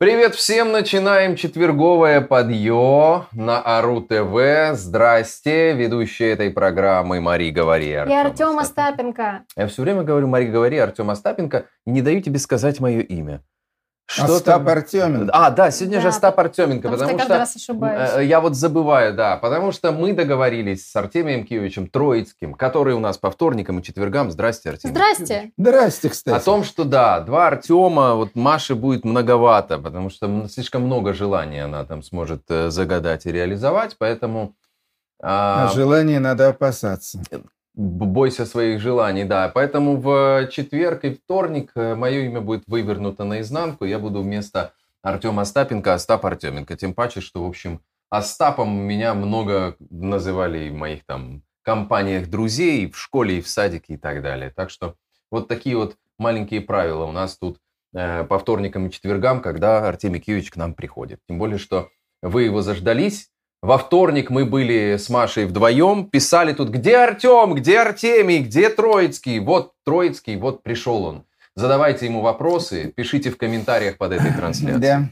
Привет всем! Начинаем четверговое подъё на Ару ТВ. Здрасте, ведущая этой программы Мари Говори. И Артем Остапенко. Я все время говорю Мари Говори, Артем Остапенко, не даю тебе сказать мое имя. Что Остап там... Артеменко. А, да, сегодня да, же Остап Артеменко, потому, потому что, что э, я вот забываю, да, потому что мы договорились с Артемием Киевичем Троицким, который у нас по вторникам и четвергам. Здрасте, Артемий. Здрасте. Киевич. Здрасте, кстати. О том, что да, два Артема, вот Маше будет многовато, потому что слишком много желаний она там сможет э, загадать и реализовать, поэтому... А, а желание надо опасаться бойся своих желаний, да. Поэтому в четверг и вторник э, мое имя будет вывернуто наизнанку. Я буду вместо Артема Остапенко Остап Артеменко. Тем паче, что, в общем, Остапом меня много называли в моих там компаниях друзей, в школе и в садике и так далее. Так что вот такие вот маленькие правила у нас тут э, по вторникам и четвергам, когда Артемий Киевич к нам приходит. Тем более, что вы его заждались, во вторник мы были с Машей вдвоем, писали тут, где Артем, где Артемий, где Троицкий. Вот Троицкий, вот пришел он. Задавайте ему вопросы, пишите в комментариях под этой трансляцией. Да,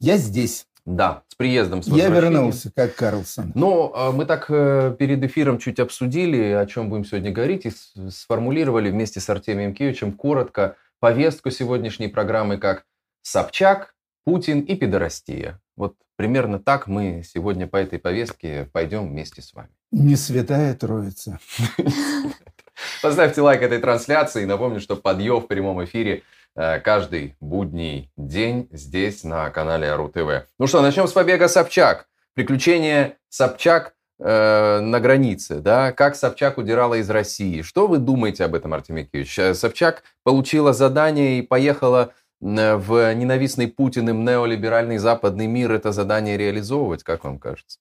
я здесь. Да, с приездом, с Я вернулся, как Карлсон. Ну, а мы так э, перед эфиром чуть обсудили, о чем будем сегодня говорить, и сформулировали вместе с Артемием Киевичем коротко повестку сегодняшней программы как Собчак, Путин и пидорастия. Вот примерно так мы сегодня по этой повестке пойдем вместе с вами. Не святая троица. Поставьте лайк этой трансляции. Напомню, что подъем в прямом эфире э, каждый будний день здесь на канале Ару ТВ. Ну что, начнем с побега Собчак. Приключения Собчак э, на границе, да, как Собчак удирала из России. Что вы думаете об этом, Артемий Киевич? Э, Собчак получила задание и поехала в ненавистный Путиным неолиберальный западный мир это задание реализовывать, как вам кажется?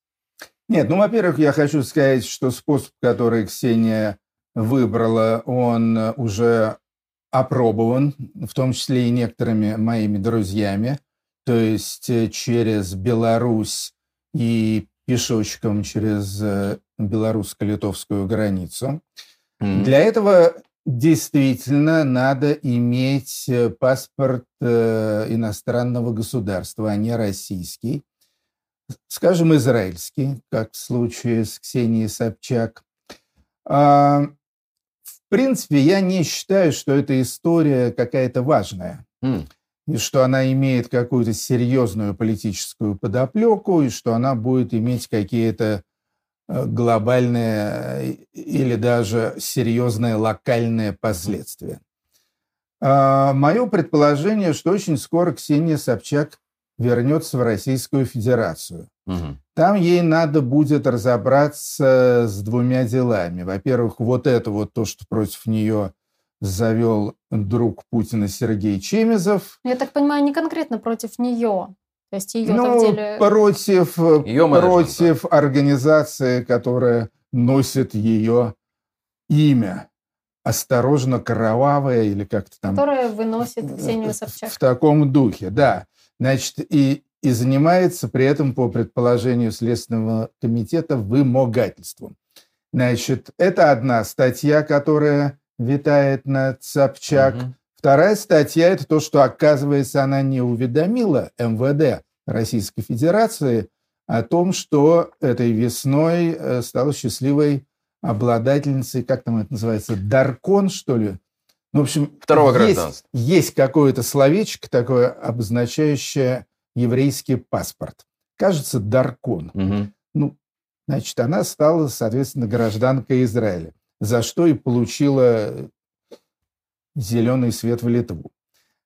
Нет, ну, во-первых, я хочу сказать, что способ, который Ксения выбрала, он уже опробован, в том числе и некоторыми моими друзьями, то есть э, через Беларусь и пешочком через э, белорусско-литовскую границу. Mm-hmm. Для этого Действительно, надо иметь э, паспорт э, иностранного государства, а не российский. Скажем, израильский, как в случае с Ксенией Собчак. А, в принципе, я не считаю, что эта история какая-то важная. Mm. И что она имеет какую-то серьезную политическую подоплеку, и что она будет иметь какие-то глобальные или даже серьезные локальные последствия. А, Мое предположение, что очень скоро Ксения Собчак вернется в Российскую Федерацию. Угу. Там ей надо будет разобраться с двумя делами. Во-первых, вот это вот то, что против нее завел друг Путина Сергей Чемезов. Я так понимаю, не конкретно против нее. То есть ее ну, деле... против, ее против организации, которая носит ее имя. Осторожно, кровавая или как-то там... Которая выносит Ксению Собчак. В таком духе, да. Значит, и, и занимается при этом, по предположению Следственного комитета, вымогательством. Значит, это одна статья, которая витает над Собчак. Угу. Вторая статья – это то, что, оказывается, она не уведомила МВД Российской Федерации о том, что этой весной э, стала счастливой обладательницей, как там это называется, Даркон, что ли? Ну, в общем, Второго есть, гражданства. Есть какое-то словечко такое, обозначающее еврейский паспорт. Кажется, Даркон. Угу. Ну, значит, она стала, соответственно, гражданкой Израиля, за что и получила зеленый свет в Литву.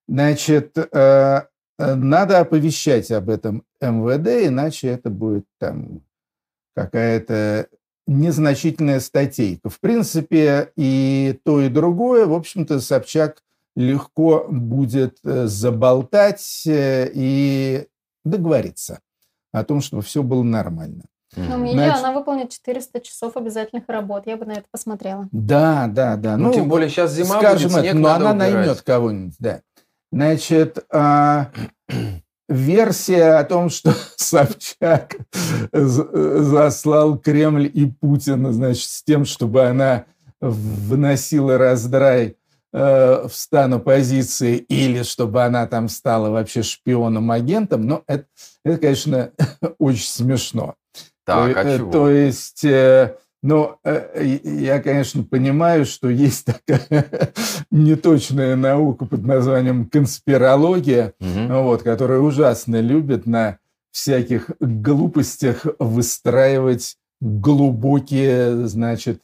Значит, э, э, надо оповещать об этом МВД, иначе это будет там какая-то незначительная статейка. В принципе, и то, и другое, в общем-то, Собчак легко будет э, заболтать и договориться о том, чтобы все было нормально. Ну, мне Значит, она выполнит 400 часов обязательных работ. Я бы на это посмотрела. Да, да, да. Ну, ну тем более сейчас зима скажем будет, снег это, но она убирать. наймет кого-нибудь, да. Значит, а, версия о том, что Собчак заслал Кремль и Путина, значит, с тем, чтобы она вносила раздрай э, встану позиции или чтобы она там стала вообще шпионом-агентом, но это, это, конечно, очень смешно. Так, а то, чего? То есть, э, ну, э, я, конечно, понимаю, что есть такая неточная наука под названием конспирология, Мгм. вот, которая ужасно любит на всяких глупостях выстраивать глубокие, значит,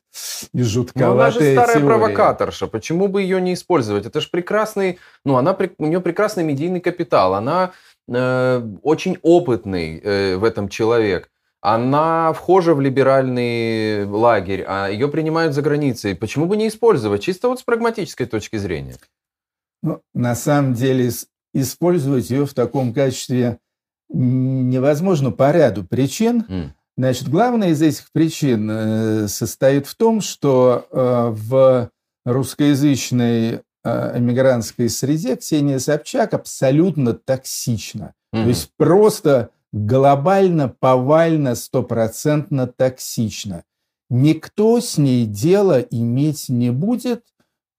и Ну, она же жутковатые старая теории. провокаторша. Почему бы ее не использовать? Это же прекрасный, ну, она, у нее прекрасный медийный капитал. Она э, очень опытный э, в этом человек. Она вхожа в либеральный лагерь, а ее принимают за границей. Почему бы не использовать? Чисто вот с прагматической точки зрения. Ну, на самом деле использовать ее в таком качестве невозможно по ряду причин. М. Значит, главная из этих причин э, состоит в том, что э, в русскоязычной э, эмигрантской среде Ксения Собчак абсолютно токсична. То Мгм. есть просто глобально, повально, стопроцентно токсично. Никто с ней дело иметь не будет,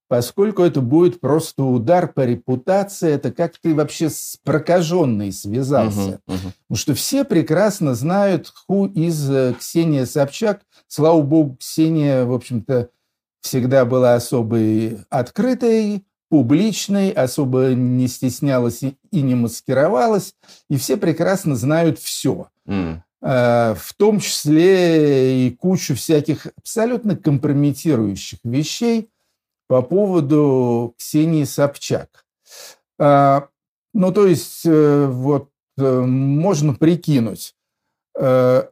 поскольку это будет просто удар по репутации. Это как ты вообще с прокаженной связался. Мгм, мгм. Потому что все прекрасно знают, ху из э, Ксения Собчак. Слава богу, Ксения, в общем-то, всегда была особой открытой, публичной, особо не стеснялась и, не маскировалась. И все прекрасно знают все. М. Э, В том числе и кучу всяких абсолютно компрометирующих вещей по поводу Ксении Собчак. А, Ну, то есть, э, вот э, можно прикинуть, э,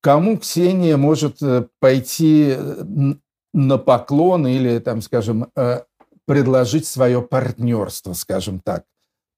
кому Ксения может э, пойти э, на поклон или, там, скажем, э, предложить свое партнерство, скажем так,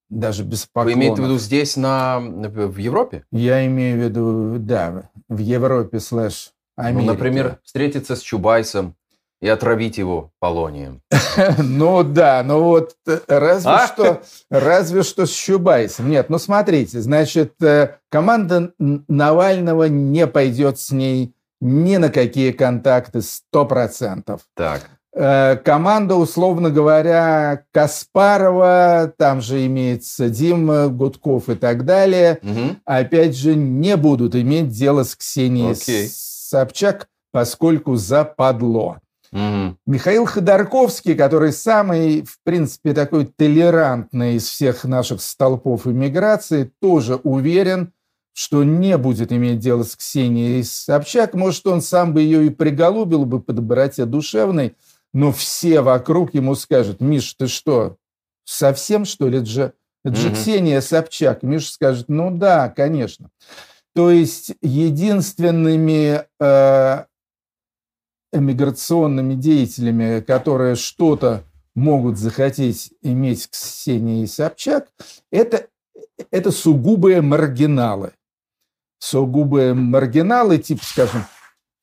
даже без Вы поклона. имеете в виду здесь, на, в Европе? Я имею в виду, да, в Европе слэш Америке. Ну, например, встретиться с Чубайсом и отравить его полонием. Ну да, ну вот э, разве А? что, разве что с Чубайсом. Нет, ну смотрите, значит, э, команда Навального не пойдет с ней ни на какие контакты сто процентов. Так. Э, Команда, условно говоря, Каспарова, там же имеется Дима Гудков и так далее, Мгм. опять же, не будут иметь дело с Ксенией Окей. Собчак, поскольку западло. Мгм. Михаил Ходорковский, который самый, в принципе, такой толерантный из всех наших столпов иммиграции, тоже уверен, что не будет иметь дело с Ксенией Собчак. Может, он сам бы ее и приголубил бы по доброте душевной, но все вокруг ему скажут, Миш, ты что, совсем, что ли? Это же, это же Мгм. Ксения Собчак. Миша скажет, ну да, конечно. То есть единственными э, эмиграционными деятелями, которые что-то могут захотеть иметь с Ксенией Собчак, это, это сугубые маргиналы. Сугубые маргиналы, типа, скажем,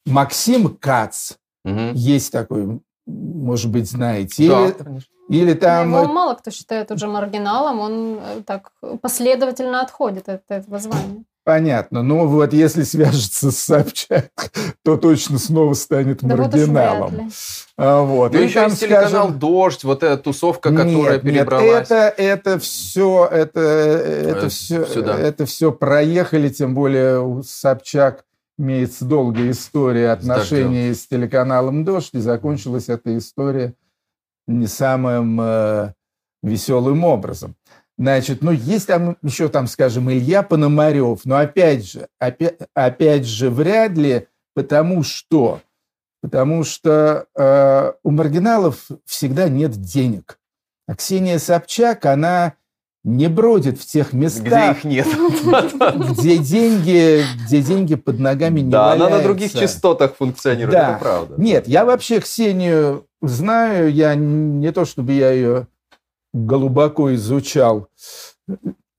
Максим Кац, Мгм. есть такой, может быть, знаете, Да, или, конечно. или Но там... его мало кто считает уже маргиналом, он э, так последовательно отходит от этого звания. Понятно. Ну вот если свяжется с Собчак, то точно снова станет Да вот маргиналом. А, вот. Ну, И еще там, есть телеканал скажем, «Дождь», вот эта тусовка, которая нет, перебралась. Нет, это, это все, это, это Э, все, сюда. это все проехали, тем более у Собчак имеется долгая история отношений с телеканалом «Дождь», и закончилась эта история не самым э, веселым образом. Значит, ну, есть там еще, там, скажем, Илья Пономарев, но опять же, опять, опять же, вряд ли, потому что, потому что э, у маргиналов всегда нет денег. А Ксения Собчак, она не бродит в тех Где местах, их нет. где деньги, где деньги под ногами не Да, она на валяются. других частотах функционирует, Да. это правда. Нет, я вообще Ксению знаю, я не то чтобы я ее глубоко изучал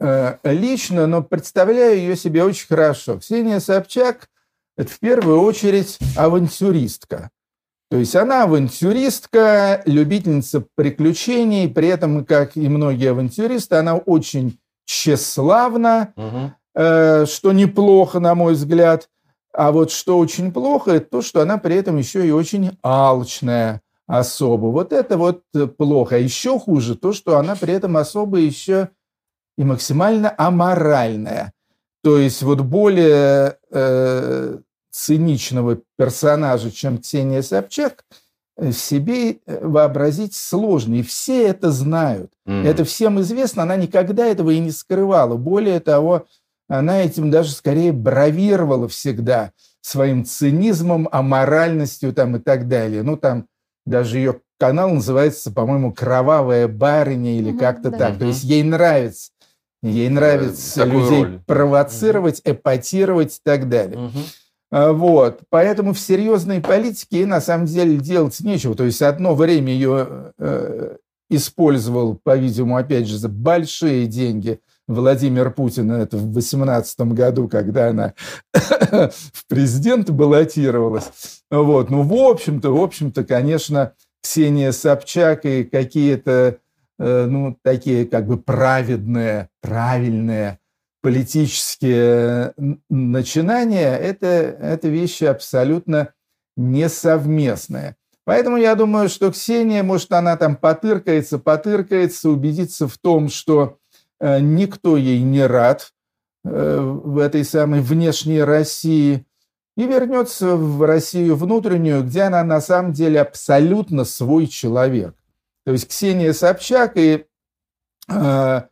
э, лично, но представляю ее себе очень хорошо. Ксения Собчак – это в первую очередь авантюристка. То есть она авантюристка, любительница приключений, при этом, как и многие авантюристы, она очень тщеславна, Мгм. э, что неплохо, на мой взгляд. А вот что очень плохо, это то, что она при этом еще и очень алчная. особу. Вот это вот плохо. А еще хуже то, что она при этом особо еще и максимально аморальная. То есть вот более э, циничного персонажа, чем Ксения Собчак, э, себе э, вообразить сложно. И все это знают. Mm. Это всем известно. Она никогда этого и не скрывала. Более того, она этим даже скорее бравировала всегда своим цинизмом, аморальностью там и так далее. Ну, там даже ее канал называется, по-моему, «Кровавая барыня» или mm-hmm, как-то да. так. То есть ей нравится Ей нравится Такую людей роль. провоцировать, угу. эпатировать и так далее. Угу. Вот. Поэтому в серьезной политике ей на самом деле делать нечего. То есть одно время ее э, использовал, по-видимому, опять же, за большие деньги Владимир Путин. Это в 2018 году, когда она в президенты баллотировалась. Вот. Ну, в общем-то, в общем-то, конечно, Ксения Собчак и какие-то Э, ну, такие как бы праведные, правильные политические начинания, это, это вещи абсолютно несовместные. Поэтому я думаю, что Ксения, может, она там потыркается, потыркается, убедится в том, что э, никто ей не рад э, в этой самой внешней России, и вернется в Россию внутреннюю, где она на самом деле абсолютно свой человек. То есть Ксения Собчак и э,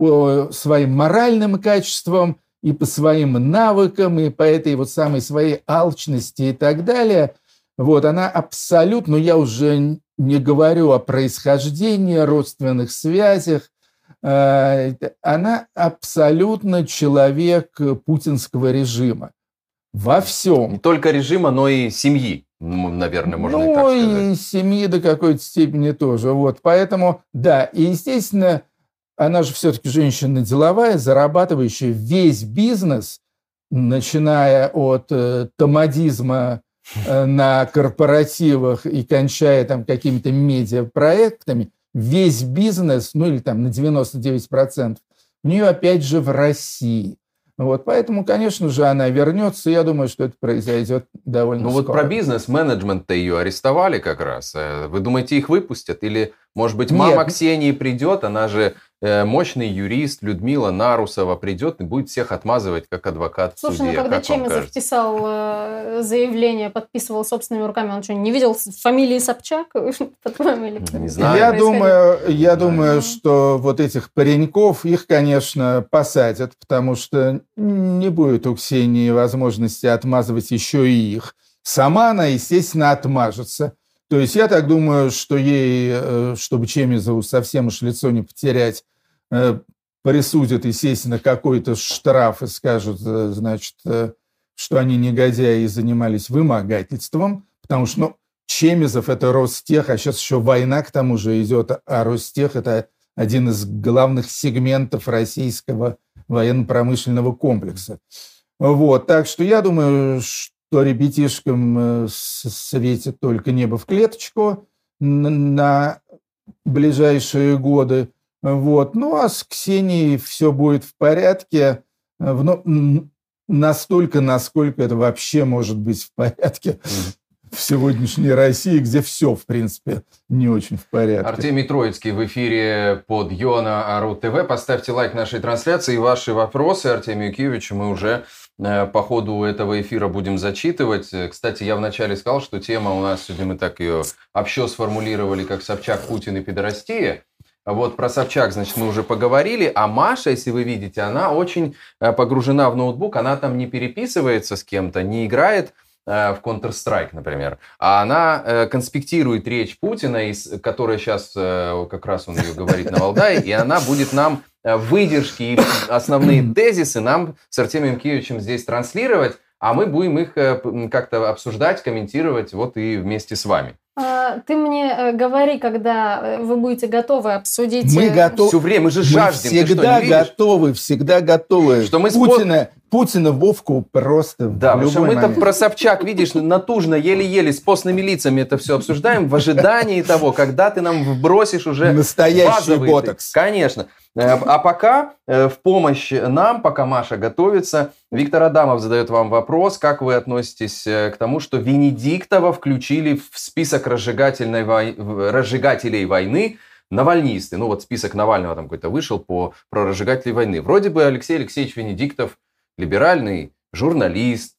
по своим моральным качествам, и по своим навыкам, и по этой вот самой своей алчности и так далее, вот она абсолютно, я уже не говорю о происхождении, родственных связях, э, она абсолютно человек путинского режима. Во всем. Не только режима, но и семьи наверное, можно ну, и так сказать. Ну, и семьи до какой-то степени тоже. Вот. Поэтому, да, и, естественно, она же все-таки женщина деловая, зарабатывающая весь бизнес, начиная от э, томадизма э, на корпоративах и кончая там какими-то медиапроектами, весь бизнес, ну или там на 99%, у нее опять же в России. Вот, поэтому, конечно же, она вернется. Я думаю, что это произойдет довольно ну, скоро. Ну вот про бизнес-менеджмент-то ее арестовали как раз. Э, вы думаете, их выпустят? Или, может быть, мама Нет. Ксении придет, она же Э, мощный юрист Людмила Нарусова придет и будет всех отмазывать как адвокат Слушай, в суде. ну когда как Чемизов писал э, заявление, подписывал собственными руками, он что, не видел фамилии Собчак? По-твоему, или Не знаю. Я думаю, я думаю, что вот этих пареньков, их, конечно, посадят, потому что не будет у Ксении возможности отмазывать еще и их. Сама она, естественно, отмажется. То есть я так думаю, что ей, э, чтобы Чемизову совсем уж лицо не потерять, э, присудят, естественно, какой-то штраф и скажут, э, значит, что они негодяи и занимались вымогательством, потому что, ну, Чемизов – это Ростех, а сейчас еще война к тому же идет, а Ростех – это один из главных сегментов российского военно-промышленного комплекса. Вот, так что я думаю, что то ребятишкам э, светит только небо в клеточку на ближайшие годы. Вот. Ну, а с Ксенией все будет в порядке. Ну, настолько, насколько это вообще может быть в порядке в сегодняшней России, где все, в принципе, не очень в порядке. Артемий Троицкий в эфире под Йона Ару ТВ. Поставьте лайк нашей трансляции. Ваши вопросы Артемию Киевичу мы уже Э, по ходу этого эфира будем зачитывать. Кстати, я вначале сказал, что тема у нас, сегодня мы так ее общо сформулировали, как Собчак, Путин и пидорастия. Вот про Собчак, значит, мы уже поговорили. А Маша, если вы видите, она очень э, погружена в ноутбук. Она там не переписывается с кем-то, не играет в Counter-Strike, например, а она конспектирует речь Путина, которая сейчас как раз он ее говорит на Валдае, и она будет нам Э, выдержки и основные тезисы нам с Артемием Киевичем здесь транслировать, а мы будем их э, как-то обсуждать, комментировать вот и вместе с вами. А, ты мне э, говори, когда вы будете готовы обсудить... Мы готовы. Все время, мы же жаждем. Мы всегда что, готовы, всегда готовы. Что мы Путина Путина Вовку просто Да, в потому что любой мы-то момент. про Собчак, видишь, натужно, еле-еле, с постными лицами это все обсуждаем в ожидании того, когда ты нам вбросишь уже Настоящий базовый ты- ботокс. Конечно. Э, А пока э, в помощь нам, пока Маша готовится, Виктор Адамов задает вам вопрос, как вы относитесь э, к тому, что Венедиктова включили в список разжигательной вой- разжигателей войны навальнисты. Ну вот список Навального там какой-то вышел по, про разжигателей войны. Вроде бы Алексей Алексеевич Венедиктов либеральный журналист,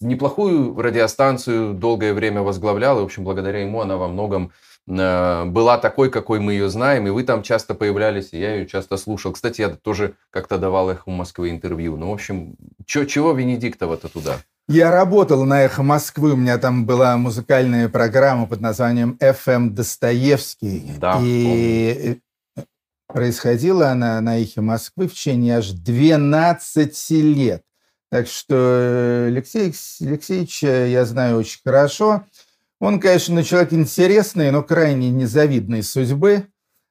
неплохую радиостанцию долгое время возглавлял, и, в общем, благодаря ему она во многом была такой, какой мы ее знаем, и вы там часто появлялись, и я ее часто слушал. Кстати, я тоже как-то давал их у Москвы интервью. Ну, в общем, чё- чего Венедиктова-то туда? Я работал на «Эхо Москвы», у меня там была музыкальная программа под названием «FM Достоевский». Да, И э, происходила она на «Эхе Москвы» в течение аж 12 лет. Так что э, Алексей Алексеевича я знаю очень хорошо. Он, конечно, человек интересный, но крайне незавидной судьбы.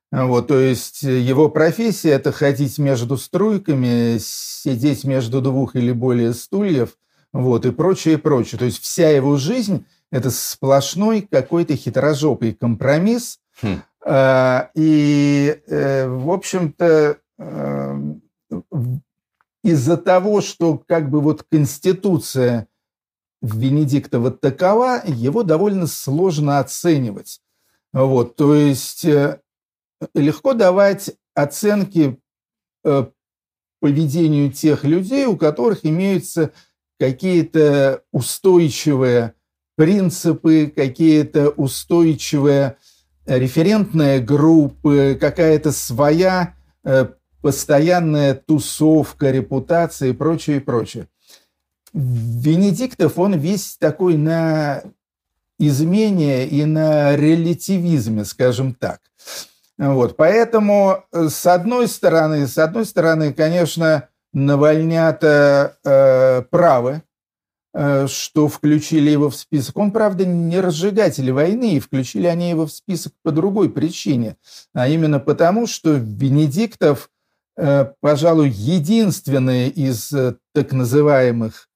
Вот, то есть его профессия – это ходить между струйками, сидеть между двух или более стульев, вот, и прочее, и прочее. То есть вся его жизнь – это сплошной какой-то хитрожопый компромисс. Хм. А, И, э, в общем-то, э, из-за того, что как бы вот Конституция Венедиктова такова, его довольно сложно оценивать. Вот, то есть э, легко давать оценки э, поведению тех людей, у которых имеются какие-то устойчивые принципы, какие-то устойчивые референтные группы, какая-то своя э, постоянная тусовка, репутация и прочее, и прочее. Венедиктов, он весь такой на измене и на релятивизме, скажем так. Вот, поэтому, э, с одной стороны, с одной стороны, конечно, Навальнята э, правы, э, что включили его в список. Он, правда, не разжигатель войны, и включили они его в список по другой причине, а именно потому, что Венедиктов, э, пожалуй, единственный из так называемых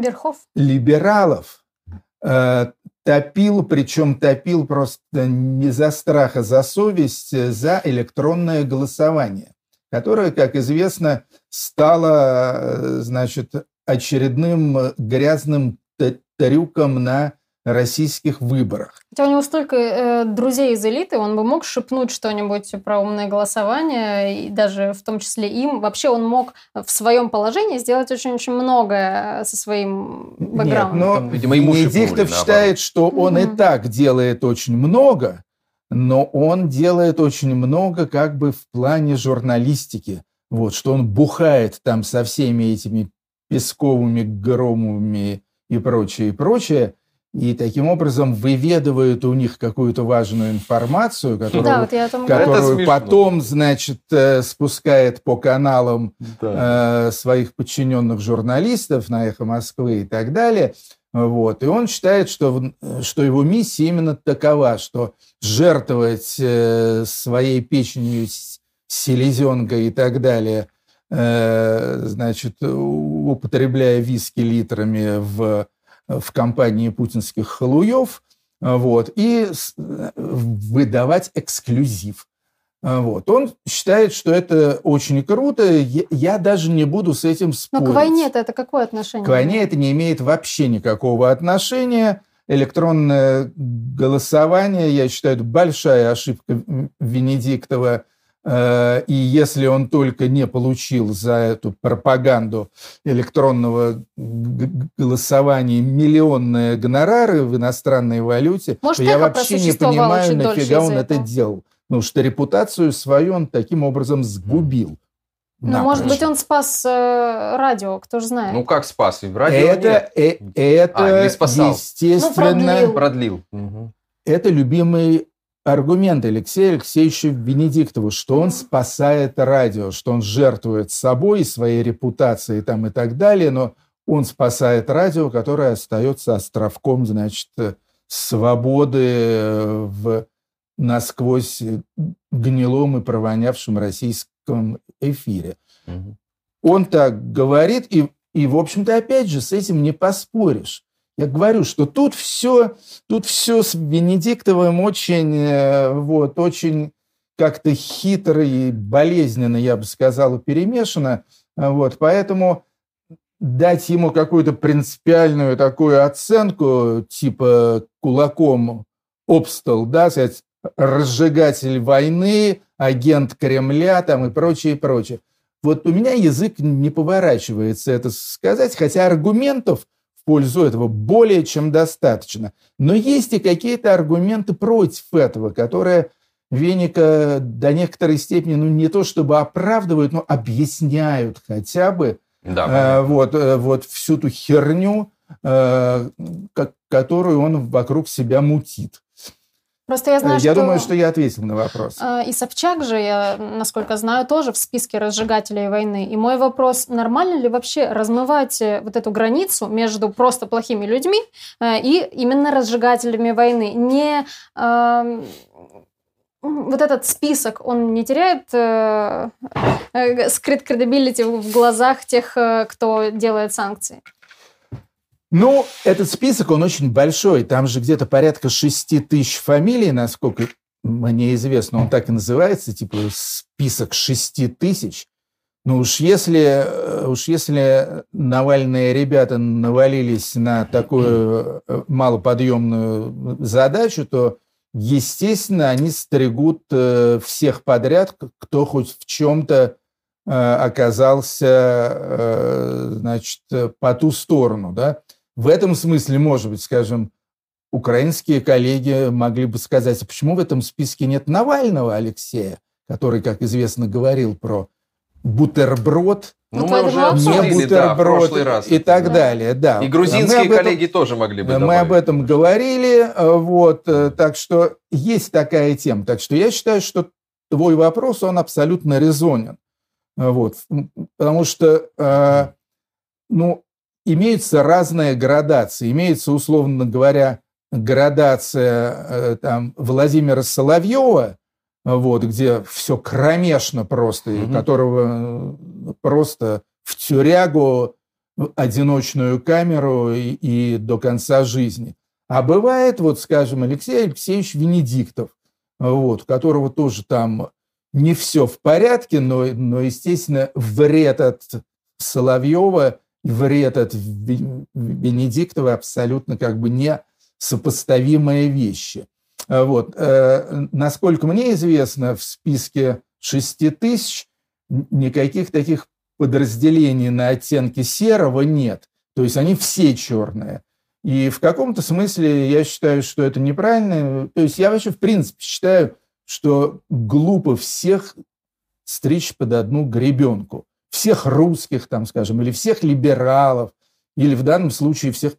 Верхов? либералов э, топил, причем топил просто не за страх, а за совесть, э, за электронное голосование, которое, как известно, стало, э, значит, очередным э, грязным трюком на российских выборах. Хотя у него столько э, друзей из элиты, он бы мог шепнуть что-нибудь про умное голосование, и даже в том числе им. Вообще он мог в своем положении сделать очень-очень многое со своим Нет, бэкграундом. но Там, видимо, ему Венедиктов считает, что он и Мгм. так делает очень много, но он делает очень много как бы в плане журналистики. Вот, что он бухает там со всеми этими Песковыми, Громовыми и прочее, и прочее, и таким образом выведывает у них какую-то важную информацию, которую, да, вот я которую потом, значит, э, спускает по каналам Да. э, своих подчиненных журналистов на «Эхо Москвы» и так далее. Вот. И он считает, что, что его миссия именно такова, что жертвовать э, своей печенью, с- селезенкой и так далее, э, значит, употребляя виски литрами в, в компании путинских халуев, э, вот, и э, выдавать эксклюзив. А, Вот. Он считает, что это очень круто. Я, даже не буду с этим Но спорить. к войне-то это какое отношение? К войне это не имеет вообще никакого отношения. Электронное голосование, я считаю, это большая ошибка Венедиктова. Э, И если он только не получил за эту пропаганду электронного голосования миллионные гонорары в иностранной валюте, Может, то я вообще не понимаю, нафига он это делал. Потому что репутацию свою он таким образом сгубил. Ну, может быть, Напрочь. он спас э, радио, кто же знает. Ну, как спас? И в радио это, нет. э- это А, или спасал. естественно, Ну, продлил. Продлил. Мгм. это любимый аргумент Алексея Алексеевича Венедиктова, что он спасает радио, что он жертвует собой, своей репутацией там и так далее, но он спасает радио, которое остается островком, значит, свободы э, в насквозь гнилом и провонявшем российском эфире. Мгм. он так говорит, и, и в общем-то, опять же, с этим не поспоришь. Я говорю, что тут все, тут все с Венедиктовым очень, э, вот, очень как-то хитро и болезненно, я бы сказал, перемешано. Вот, поэтому дать ему какую-то принципиальную такую оценку, типа кулаком обстал, да, сказать, разжигатель войны, агент Кремля там и прочее, и прочее. Вот у меня язык не поворачивается это сказать, хотя аргументов пользу этого более чем достаточно. Но есть и какие-то аргументы против этого, которые Веника до некоторой степени, ну не то чтобы оправдывают, но объясняют хотя бы да, э, вот, э, вот всю ту херню, э, которую он вокруг себя мутит. Просто я знаю, я что... думаю, что я ответил на вопрос. А, и Собчак же, я, насколько знаю, тоже в списке разжигателей войны. И мой вопрос, нормально ли вообще размывать э, вот эту границу между просто плохими людьми э, и именно разжигателями войны? Не э, вот этот список, он не теряет э, э, скрит credibility в глазах тех, кто делает санкции? Ну, этот список, он очень большой. Там же где-то порядка 6 тысяч фамилий, насколько мне известно. Он так и называется, типа список 6 тысяч. Ну уж если, э, уж если Навальные ребята навалились на такую э, малоподъемную задачу, то, естественно, они стригут э, всех подряд, кто хоть в чем-то оказался, значит, по ту сторону, да. В этом смысле, может быть, скажем, украинские коллеги могли бы сказать, а почему в этом списке нет Навального Алексея, который, как известно, говорил про бутерброд, ну, мы уже обсудили, не бутерброд да, раз. и так да. далее. Да. И грузинские этом, коллеги тоже могли бы Мы добавить. об этом говорили, вот, э, так что есть такая тема. Так что я считаю, что твой вопрос, он абсолютно резонен. Вот, потому что, э, ну, имеются разные градации. Имеется, условно говоря, градация э, там, Владимира Соловьева, вот, где все кромешно просто, угу. которого э, просто в тюрягу, одиночную камеру и, и до конца жизни. А бывает, вот, скажем, Алексей Алексеевич Венедиктов, вот, у которого тоже там не все в порядке, но, но естественно, вред от Соловьева вред от Венедиктова абсолютно как бы не сопоставимые вещи. А вот. Э, насколько мне известно, в списке 6 тысяч никаких таких подразделений на оттенке серого нет. То есть они все черные. И в каком-то смысле я считаю, что это неправильно. То есть я вообще в принципе считаю, что глупо всех стричь под одну гребенку всех русских, там, скажем, или всех либералов, или в данном случае всех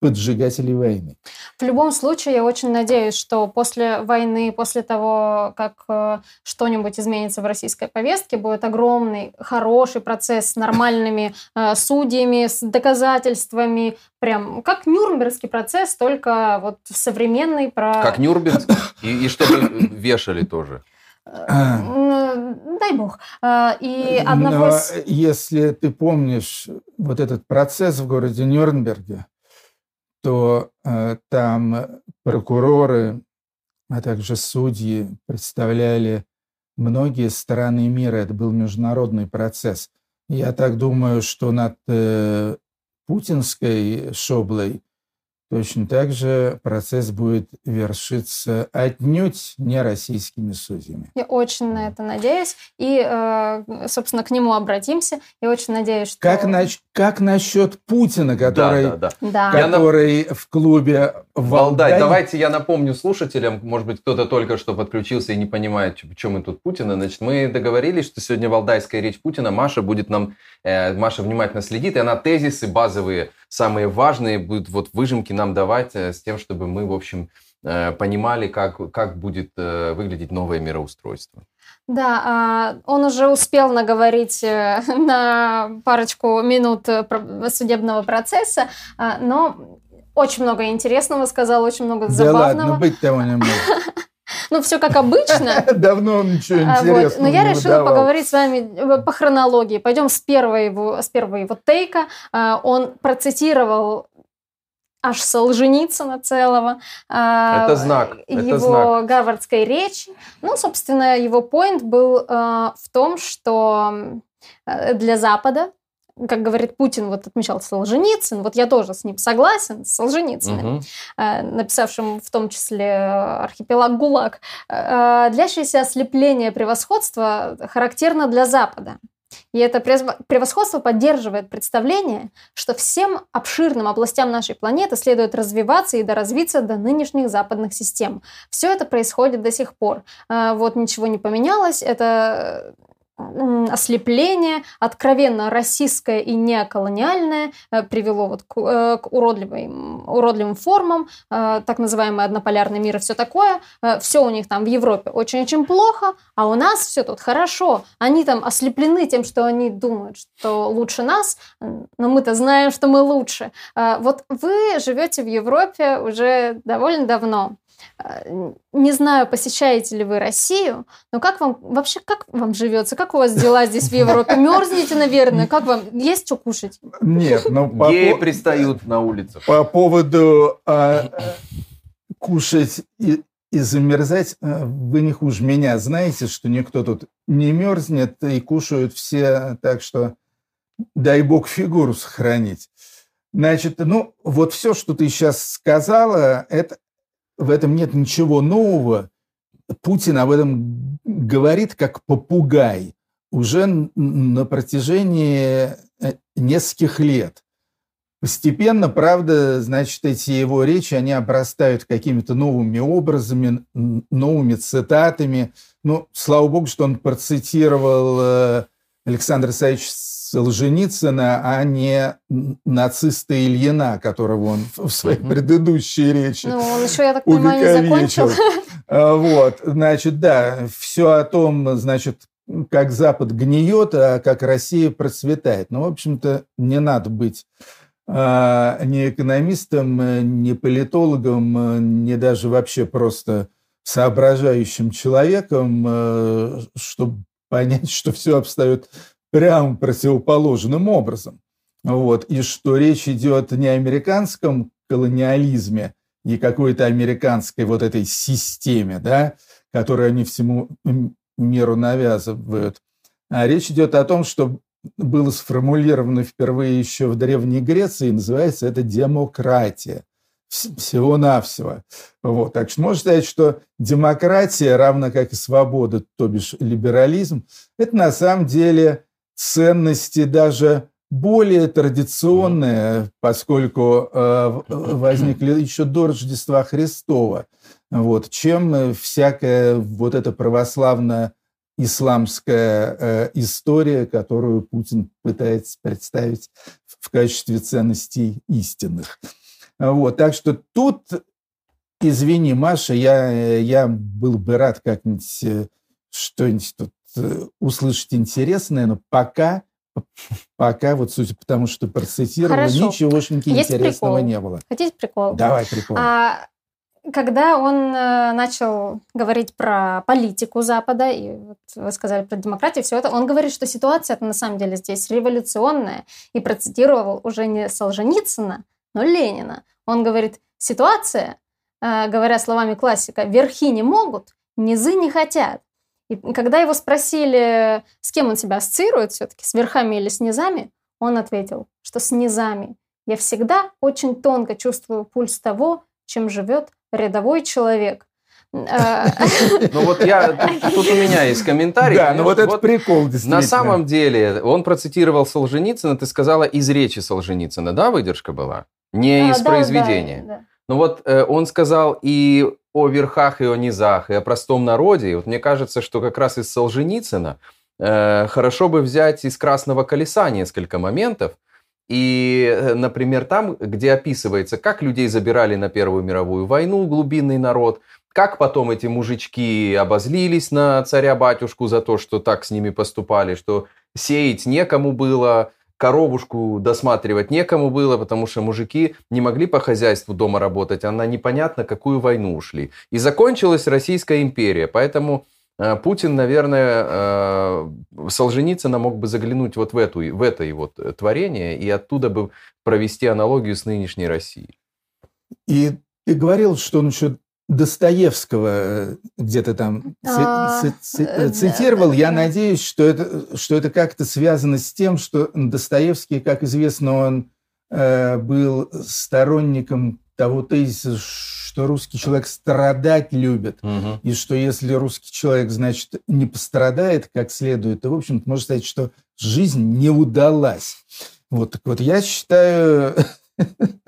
поджигателей войны. В любом случае, я очень надеюсь, что после войны, после того, как э, что-нибудь изменится в российской повестке, будет огромный, хороший процесс с нормальными э, судьями, с доказательствами, прям как Нюрнбергский процесс, только вот современный про... Как Нюрнбергский? И, и чтобы вешали тоже. Э, дай бог. Э, и одного Но Если ты помнишь вот этот процесс в городе Нюрнберге, то э, там прокуроры, а также судьи представляли многие страны мира. Это был международный процесс. Я так думаю, что над э, путинской шоблой Точно так же процесс будет вершиться отнюдь не российскими судьями. Я очень на это надеюсь. И, э, собственно, к нему обратимся. Я очень надеюсь, что... Как, на... как насчет Путина, который, да, да, да. который я в клубе Валдай? Валдай? Давайте я напомню слушателям, может быть, кто-то только что подключился и не понимает, почему мы тут Путина. Значит, мы договорились, что сегодня валдайская речь Путина. Маша будет нам... Э, Маша внимательно следит, и она тезисы базовые самые важные будут вот выжимки нам давать э, с тем, чтобы мы, в общем, э, понимали, как, как будет э, выглядеть новое мироустройство. Да, а, он уже успел наговорить на парочку минут судебного процесса, а, но очень много интересного сказал, очень много забавного. Да ладно, быть того не может. Ну, все как обычно. Давно ничего А, интересного вот. Но я не решила выдавал. поговорить с вами э, по хронологии. Пойдем с первого его, с первого его тейка. А, Он процитировал аж Солженицына целого. а, Это знак, это Его знак. гарвардской речи. Ну, собственно, его поинт был э, в том, что э, для Запада, как говорит Путин, вот отмечал Солженицын, вот я тоже с ним согласен, с Солженицыным, э, написавшим в том числе архипелаг ГУЛАГ, длящееся ослепление превосходства характерно для Запада. И это превосходство поддерживает представление, что всем обширным областям нашей планеты следует развиваться и доразвиться до нынешних западных систем. Все это происходит до сих пор. Э, Вот ничего не поменялось. Это ослепление, откровенно российское и неоколониальное, э, привело вот к, э, к уродливым, уродливым формам, э, так называемый однополярный мир и все такое. Все у них там в Европе очень-очень плохо, а у нас все тут хорошо. Они там ослеплены тем, что они думают, что лучше нас, но мы-то знаем, что мы лучше. Вот вы живете в Европе уже довольно давно. Э, Не знаю, посещаете ли вы Россию, но как вам вообще как вам живется? Как у вас дела здесь в Европе? Мерзнете, наверное. Как вам? Есть что кушать? Нет, но по, Геи по- пристают на улицах. по поводу а, кушать и, и замерзать, э, вы не хуже меня знаете, что никто тут не мерзнет и кушают все, так что дай бог фигуру сохранить. Значит, ну, вот все, что ты сейчас сказала, это, в этом нет ничего нового. Путин об этом говорит как попугай уже на протяжении э, нескольких лет. Постепенно, правда, значит, эти его речи, они обрастают какими-то новыми образами, новыми цитатами. Ну, слава богу, что он процитировал э, Александра Исаевича Солженицына, а не нациста Ильина, которого он в своей предыдущей речи Ну, он еще, я так понимаю, не закончил. А, Вот, значит, да, все о том, значит, как Запад гниет, а как Россия процветает. Ну, в общем-то, не надо быть а, ни экономистом, ни политологом, ни даже вообще просто соображающим человеком, э, чтобы понять, что все обстоит прямо противоположным образом. Вот. И что речь идет не о американском колониализме и какой-то американской вот этой системе, да, которую они всему миру навязывают, а речь идет о том, что было сформулировано впервые еще в Древней Греции, и называется это демократия. Вс- Всего-навсего. Вот. Так что можно сказать, что демократия, равно как и свобода, то бишь либерализм, это на самом деле ценности даже более традиционные, поскольку э, возникли еще до Рождества Христова, вот, чем э, всякая вот эта православная исламская э, история, которую Путин пытается представить в качестве ценностей истинных. Вот, так что тут, извини, Маша, я, я был бы рад как-нибудь э, что-нибудь тут э, услышать интересное, но пока, пока вот судя по тому, что процитировала, Хорошо. ничегошеньки Есть интересного прикол? не было. Хотите прикол? Давай прикол. А, когда он э, начал говорить про политику Запада, и вот вы сказали про демократию, все это, он говорит, что ситуация на самом деле здесь революционная, и процитировал уже не Солженицына, но Ленина. Он говорит, ситуация, э, говоря словами классика, верхи не могут, низы не хотят. И когда его спросили, с кем он себя ассоциирует все-таки, с верхами или с низами, он ответил, что с низами. Я всегда очень тонко чувствую пульс того, чем живет рядовой человек. Ну вот я, тут, у меня есть комментарий. Да, ну вот это прикол, действительно. На самом деле, он процитировал Солженицына, ты сказала, из речи Солженицына, да, выдержка была? Не а, из произведения. да, да. Ну вот э, он сказал и о верхах, и о низах, и о простом народе. И вот мне кажется, что как раз из Солженицына э, хорошо бы взять из «Красного колеса» несколько моментов. И, э, например, там, где описывается, как людей забирали на Первую мировую войну глубинный народ, как потом эти мужички обозлились на царя-батюшку за то, что так с ними поступали, что сеять некому было, коровушку досматривать некому было, потому что мужики не могли по хозяйству дома работать, а на непонятно какую войну ушли. И закончилась Российская империя, поэтому э, Путин, наверное, э, Солженицына мог бы заглянуть вот в, эту, в это его творение и оттуда бы провести аналогию с нынешней Россией. И ты говорил, что он еще Достоевского э, где-то там а, э, цитировал. Я надеюсь, что это, что это как-то связано с тем, что Достоевский, как известно, он э, был сторонником того тезиса, что русский человек страдать любит, угу. и что если русский человек, значит, не пострадает как следует, то, в общем-то, можно сказать, что жизнь не удалась. Вот, так вот, я считаю,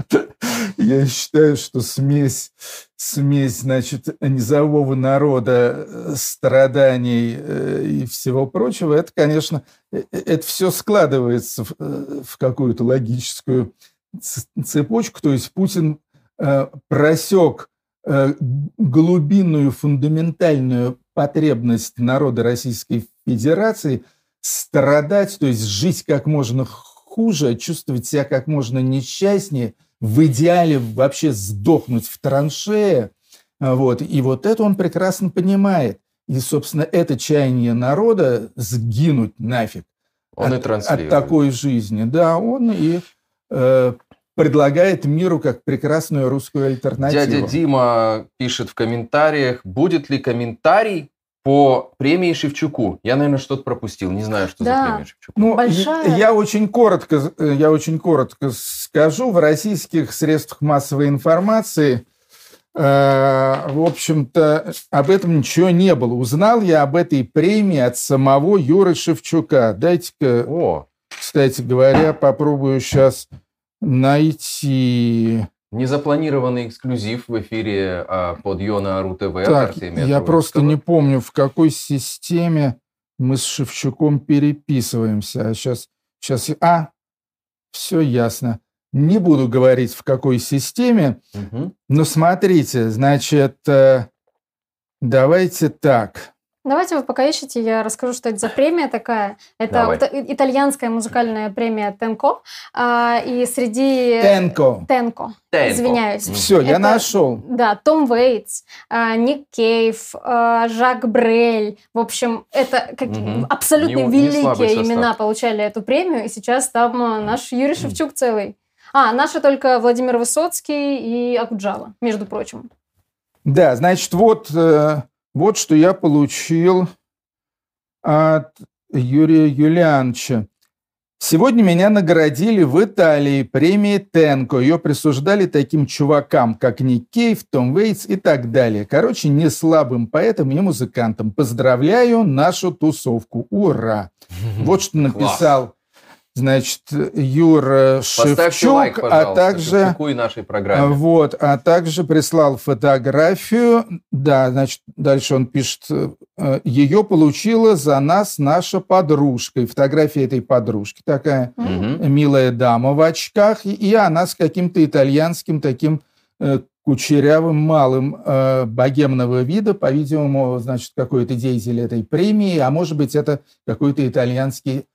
я считаю, что смесь, смесь, значит, низового народа, э, страданий э, и всего прочего, это, конечно, э, это все складывается в, в какую-то логическую цепочку. То есть Путин просек глубинную фундаментальную потребность народа Российской Федерации страдать, то есть жить как можно хуже, чувствовать себя как можно несчастнее, в идеале вообще сдохнуть в траншее. Вот. И вот это он прекрасно понимает. И, собственно, это чаяние народа сгинуть нафиг он от, и от такой жизни. Да, он и э, предлагает миру как прекрасную русскую альтернативу. Дядя Дима пишет в комментариях, будет ли комментарий по премии Шевчуку. Я, наверное, что-то пропустил. Не знаю, что да. за премия Шевчуку. Ну, Большая. Я очень коротко, я очень коротко скажу. В российских средствах массовой информации, э, в общем-то, об этом ничего не было. Узнал я об этой премии от самого Юры Шевчука. Дайте-ка, О. кстати говоря, попробую сейчас найти... Незапланированный эксклюзив в эфире а, под Йона Ару ТВ. Так, я просто не помню, в какой системе мы с Шевчуком переписываемся. А сейчас, сейчас... А, все ясно. Не буду говорить, в какой системе, угу. но смотрите, значит, э, давайте так. Давайте вы пока ищете, я расскажу, что это за премия такая. Это вот итальянская музыкальная премия Тенко. А, и среди... Тенко. Тенко. Тенко. Извиняюсь. Все, это, я нашел. Да, Том Вейтс, а, Ник Кейв, а, Жак Брель. В общем, это как, угу. абсолютно не, великие не имена получали эту премию. И сейчас там наш Юрий Шевчук целый. А, наши только Владимир Высоцкий и Акуджава, между прочим. Да, значит, вот э, вот что я получил от Юрия Юлиановича. Сегодня меня наградили в Италии премией Тенко. Ее присуждали таким чувакам, как Ник Кейв, Том Вейтс и так далее. Короче, не слабым поэтам и музыкантам. Поздравляю нашу тусовку. Ура! Вот что написал значит, Юра Шевчук, лайк, а также и нашей программе. Вот, а также прислал фотографию. Да, значит, дальше он пишет: э, ее получила за нас наша подружка. И фотография этой подружки такая угу. милая дама в очках, и она с каким-то итальянским таким э, кучерявым малым э, богемного вида, по-видимому, значит, какой-то деятель этой премии, а может быть, это какой-то итальянский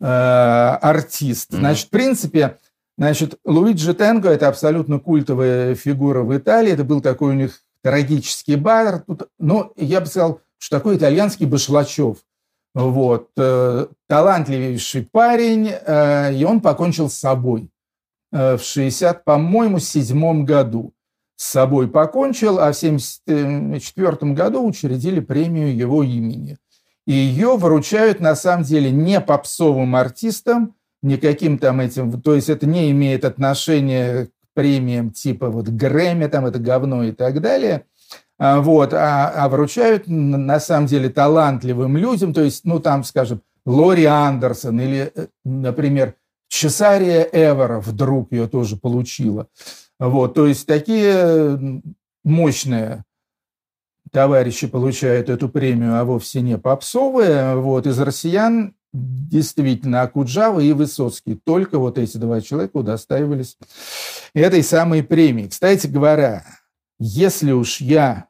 Э, артист. Значит, в принципе, значит, Луиджи Тенго – это абсолютно культовая фигура в Италии. Это был такой у них трагический бар. Но я бы сказал, что такой итальянский Башлачев. Вот. Э, талантливейший парень, э, и он покончил с собой в 60, по-моему, седьмом году. С собой покончил, а в 74 году учредили премию его имени – и ее выручают на самом деле не попсовым артистам, никаким там этим, то есть это не имеет отношения к премиям типа вот Грэмми, там это говно и так далее, а, вот, а, а вручают на самом деле талантливым людям, то есть, ну там, скажем, Лори Андерсон или, э, например, Чесария Эвера вдруг ее тоже получила. Вот, то есть такие мощные товарищи получают эту премию, а вовсе не попсовые. Вот, из россиян действительно Акуджава и Высоцкий. Только вот эти два человека удостаивались этой самой премии. Кстати говоря, если уж я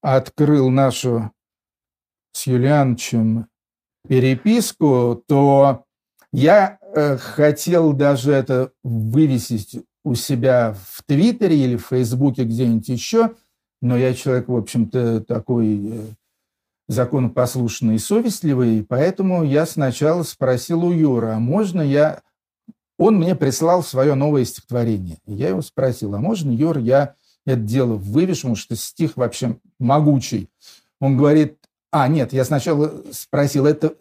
открыл нашу с Юлиановичем переписку, то я э, хотел даже это вывесить у себя в Твиттере или в Фейсбуке где-нибудь еще, но я человек, в общем-то, такой э, законопослушный и совестливый, поэтому я сначала спросил у Юра, а можно я... Он мне прислал свое новое стихотворение. я его спросил, а можно, Юр, я это дело вывешу, потому что стих вообще могучий. Он говорит, а, нет, я сначала спросил, это,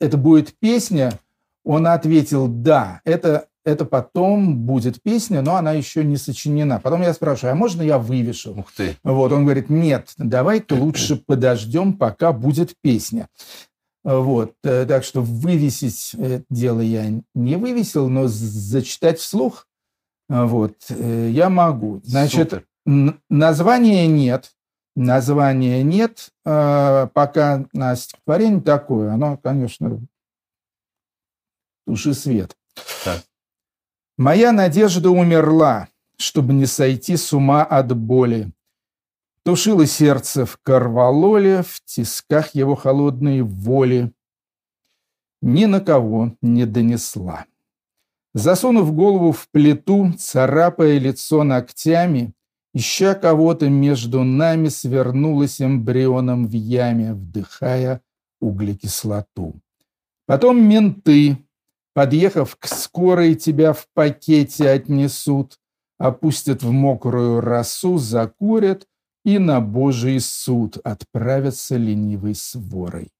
это будет песня? Он ответил, да, это это потом будет песня, но она еще не сочинена. Потом я спрашиваю, а можно я вывешу? Ух ты. Вот, он говорит, нет, давай-ка лучше подождем, пока будет песня. Вот, э, так что вывесить это дело я не вывесил, но зачитать вслух вот, э, я могу. Значит, Супер. названия нет, названия нет, э, пока на стихотворение такое, оно, конечно, туши свет. Так. Моя надежда умерла, чтобы не сойти с ума от боли. Тушило сердце в корвалоле, в тисках его холодной воли. Ни на кого не донесла. Засунув голову в плиту, царапая лицо ногтями, Ища кого-то между нами, свернулась эмбрионом в яме, вдыхая углекислоту. Потом менты, Подъехав к скорой, тебя в пакете отнесут, опустят в мокрую росу, закурят и на Божий суд отправятся ленивой сворой.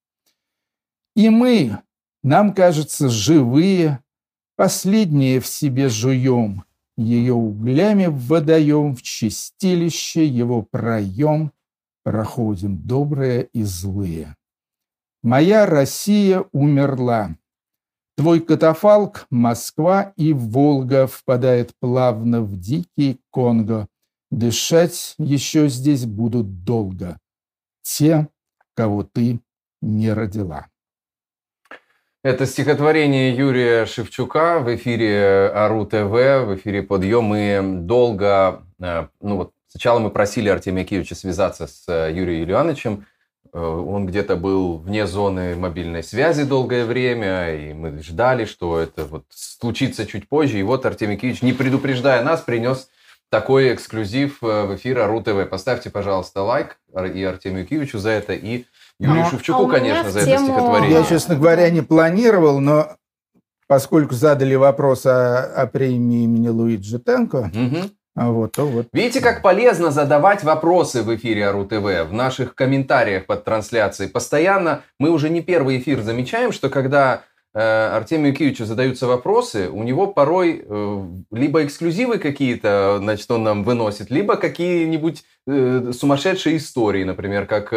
И мы, нам кажется, живые, последние в себе жуем, ее углями в водоем, в чистилище его проем проходим добрые и злые. Моя Россия умерла, Твой катафалк, Москва и Волга впадает плавно в дикий Конго. Дышать еще здесь будут долго. Те, кого ты не родила. Это стихотворение Юрия Шевчука в эфире Ару ТВ, в эфире Подъем. Мы долго, э, ну вот сначала мы просили Артемия Киевича связаться с э, Юрием Юлиановичем, Э, он где-то был вне зоны мобильной связи долгое время, и мы ждали, что это вот случится чуть позже. И вот Артемий Киевич, не предупреждая нас, принес такой эксклюзив э, в эфир Ару ТВ. Поставьте, пожалуйста, лайк и Артемию Киевичу за это, и Юрию но, Шевчуку, а конечно, за тему... это стихотворение. Я, честно говоря, не планировал, но поскольку задали вопрос о, о премии имени Луиджи Тенко, угу. А вот, то вот. Видите, как полезно задавать вопросы в эфире Ару ТВ, в наших комментариях под трансляцией. Постоянно мы уже не первый эфир замечаем, что когда Артемию Киевичу задаются вопросы, у него порой э, либо эксклюзивы какие-то, значит, он нам выносит, либо какие-нибудь э, сумасшедшие истории, например, как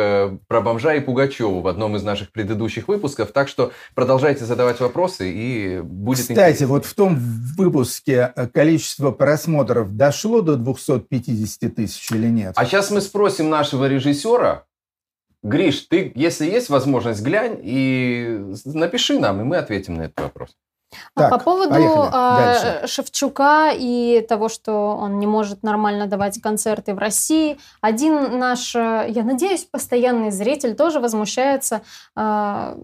про бомжа и Пугачеву в одном из наших предыдущих выпусков. Так что продолжайте задавать вопросы и будет Кстати, интересно. вот в том выпуске количество просмотров дошло до 250 тысяч или нет? А сейчас мы спросим нашего режиссера, Гриш, ты, если есть возможность, глянь и напиши нам, и мы ответим на этот вопрос. А так, По поводу э, Шевчука и того, что он не может нормально давать концерты в России, один наш, э, я надеюсь, постоянный зритель тоже возмущается э,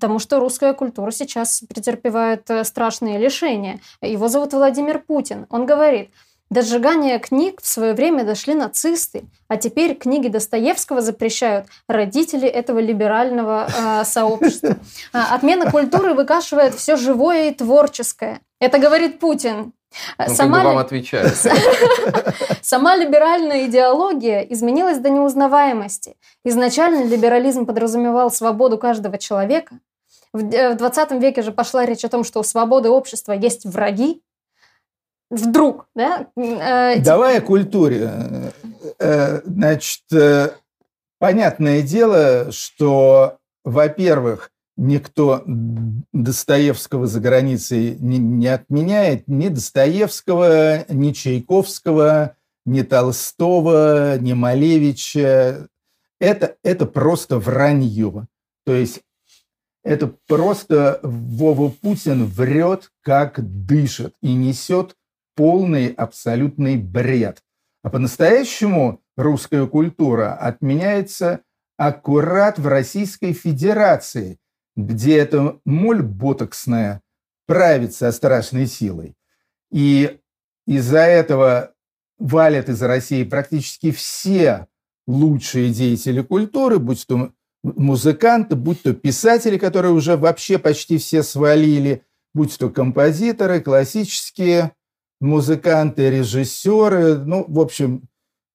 тому, что русская культура сейчас претерпевает э, страшные лишения. Его зовут Владимир Путин. Он говорит, до сжигания книг в свое время дошли нацисты, а теперь книги Достоевского запрещают родители этого либерального э, сообщества. А, отмена культуры выкашивает все живое и творческое. Это говорит Путин. Ну, Сама вам отвечает. Сама либеральная идеология изменилась до неузнаваемости. Изначально либерализм подразумевал свободу каждого человека. В 20 веке же пошла речь о том, что у свободы общества есть враги, вдруг, да? Э, Давай о культуре. Э, значит, э, понятное дело, что, во-первых, никто Достоевского за границей не, не отменяет, ни Достоевского, ни Чайковского, ни Толстого, ни Малевича. Это, это просто вранье. То есть это просто Вова Путин врет, как дышит, и несет полный абсолютный бред. А по-настоящему русская культура отменяется аккурат в Российской Федерации, где эта моль ботоксная справиться со страшной силой. И из-за этого валят из России практически все лучшие деятели культуры, будь то музыканты, будь то писатели, которые уже вообще почти все свалили, будь то композиторы, классические музыканты, режиссеры, ну, в общем,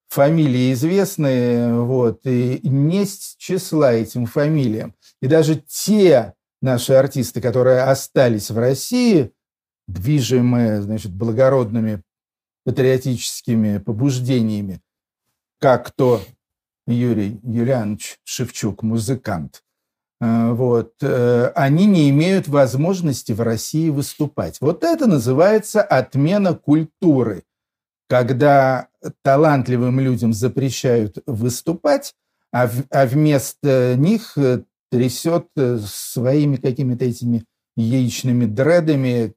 фамилии известные, вот, и несть числа этим фамилиям. И даже те наши артисты, которые остались в России, движимые, значит, благородными патриотическими побуждениями, как то Юрий Юлианович Шевчук, музыкант, вот, э, они не имеют возможности в России выступать. Вот это называется отмена культуры, когда талантливым людям запрещают выступать, а, а вместо них э, трясет своими какими-то этими яичными дредами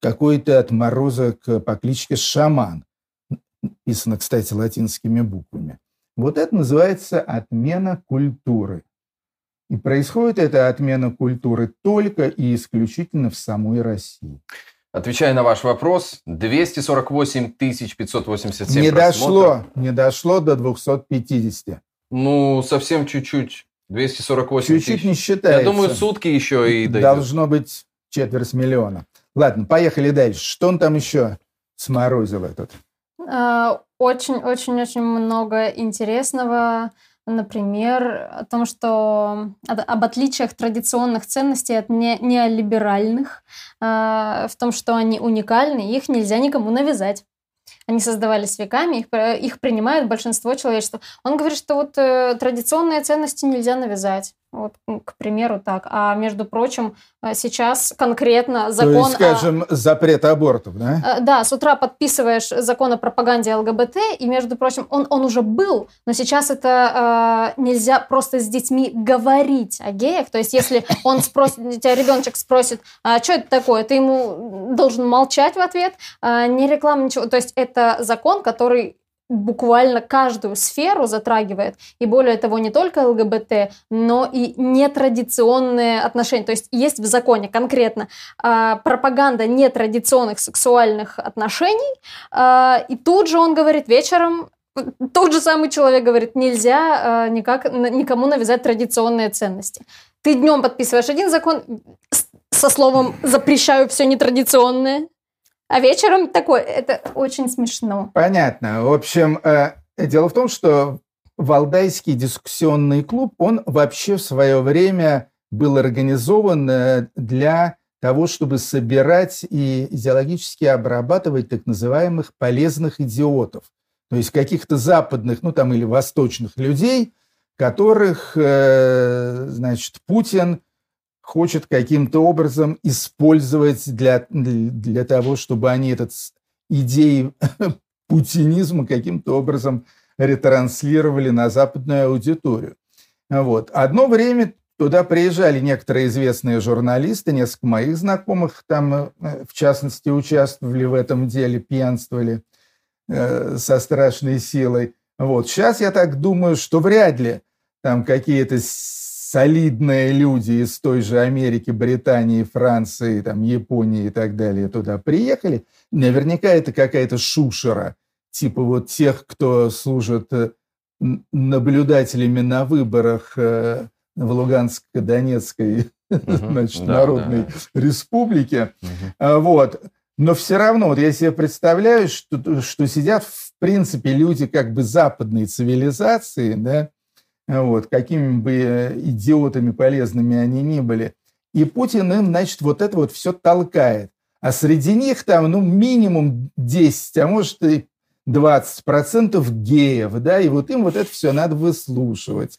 какой-то отморозок по кличке Шаман. Написано, кстати, латинскими буквами. Вот это называется отмена культуры. И происходит эта отмена культуры только и исключительно в самой России. Отвечая на ваш вопрос, 248 587 Не дошло, не дошло до 250. Ну, совсем чуть-чуть. 248 Чуть-чуть тысяч. не считается. Я думаю, сутки еще и дойдет. Должно быть четверть миллиона. Ладно, поехали дальше. Что он там еще сморозил этот? Очень-очень-очень а, много интересного. Например, о том, что об отличиях традиционных ценностей от не, неолиберальных, а, в том, что они уникальны, их нельзя никому навязать. Они создавались веками, их, их принимает большинство человечества. Он говорит, что вот э, традиционные ценности нельзя навязать. Вот, к примеру, так. А между прочим, э, сейчас конкретно закон... То есть, скажем, о... запрет абортов, да? Э, да, с утра подписываешь закон о пропаганде ЛГБТ, и, между прочим, он, он уже был, но сейчас это э, нельзя просто с детьми говорить о геях. То есть, если он спросит, тебя ребеночек спросит, а что это такое, ты ему должен молчать в ответ, э, не реклама, ничего. То есть, это закон, который буквально каждую сферу затрагивает. И более того, не только ЛГБТ, но и нетрадиционные отношения. То есть есть в законе конкретно э, пропаганда нетрадиционных сексуальных отношений. Э, и тут же он говорит вечером, тот же самый человек говорит, нельзя э, никак, никому навязать традиционные ценности. Ты днем подписываешь один закон со словом «запрещаю все нетрадиционное», а вечером такой, это очень смешно. Понятно. В общем, э, дело в том, что Валдайский дискуссионный клуб, он вообще в свое время был организован э, для того, чтобы собирать и идеологически обрабатывать так называемых полезных идиотов. То есть каких-то западных, ну там или восточных людей, которых, э, значит, Путин хочет каким-то образом использовать для, для того, чтобы они этот идеи путинизма каким-то образом ретранслировали на западную аудиторию. Вот. Одно время туда приезжали некоторые известные журналисты, несколько моих знакомых там, э, в частности, участвовали в этом деле, пьянствовали э, со страшной силой. Вот. Сейчас я так думаю, что вряд ли там какие-то солидные люди из той же Америки, Британии, Франции, там, Японии и так далее туда приехали, наверняка это какая-то шушера, типа вот тех, кто служит э, наблюдателями на выборах э, в Луганско-Донецкой угу, значит, да, Народной да. Республике. Угу. Вот. Но все равно, вот я себе представляю, что, что сидят, в принципе, люди как бы западной цивилизации, да, вот, какими бы э, идиотами полезными они ни были. И Путин им, значит, вот это вот все толкает. А среди них там, ну, минимум 10, а может и 20 процентов геев, да, и вот им вот это все надо выслушивать.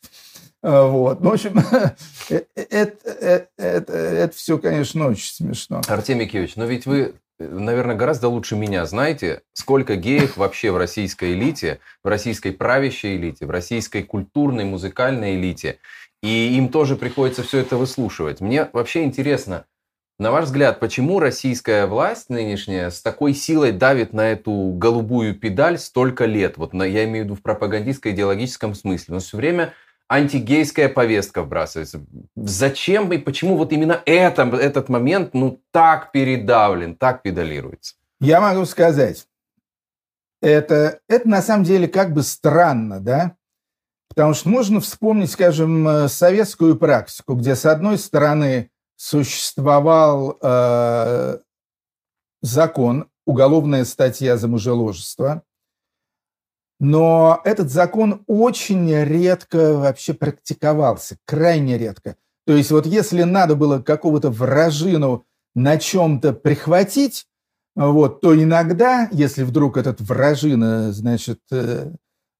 А, вот. Ну, в общем, это, это, это, это все, конечно, очень смешно. Артемий Киевич, но ведь вы наверное, гораздо лучше меня знаете, сколько геев вообще в российской элите, в российской правящей элите, в российской культурной, музыкальной элите. И им тоже приходится все это выслушивать. Мне вообще интересно, на ваш взгляд, почему российская власть нынешняя с такой силой давит на эту голубую педаль столько лет? Вот на, я имею в виду в пропагандистско-идеологическом смысле. Но все время антигейская повестка вбрасывается. Зачем и почему вот именно это, этот момент ну так передавлен, так педалируется? Я могу сказать, это, это на самом деле как бы странно, да? Потому что можно вспомнить, скажем, э, советскую практику, где, с одной стороны, существовал э, закон, уголовная статья за мужеложество, но этот закон очень редко вообще практиковался, крайне редко. То есть вот если надо было какого-то вражину на чем-то прихватить, вот, то иногда, если вдруг этот вражина, значит, э,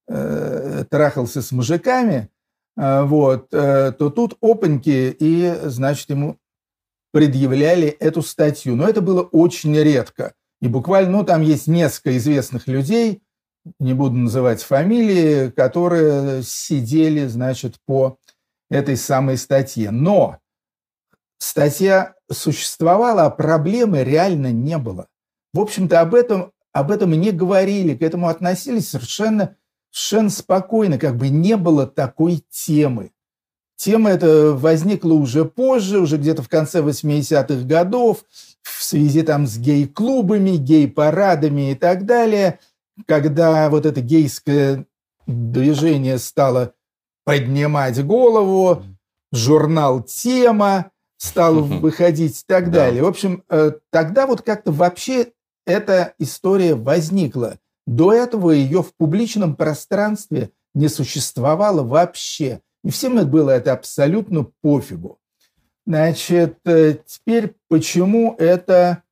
э, трахался с мужиками, э, вот, то тут опаньки, и, значит, ему предъявляли эту статью. Но это было очень редко. И буквально, ну, там есть несколько известных людей, не буду называть фамилии, которые сидели, значит, по этой самой статье. Но статья существовала, а проблемы реально не было. В общем-то, об этом, об этом не говорили, к этому относились совершенно, совершенно спокойно, как бы не было такой темы. Тема эта возникла уже позже, уже где-то в конце 80-х годов, в связи там с гей-клубами, гей-парадами и так далее, когда вот это гейское движение стало поднимать голову, журнал «Тема» стал выходить и так далее. В общем, э, тогда вот как-то вообще эта история возникла. До этого ее в публичном пространстве не существовало вообще. И всем это было это абсолютно пофигу. Значит, э, теперь почему это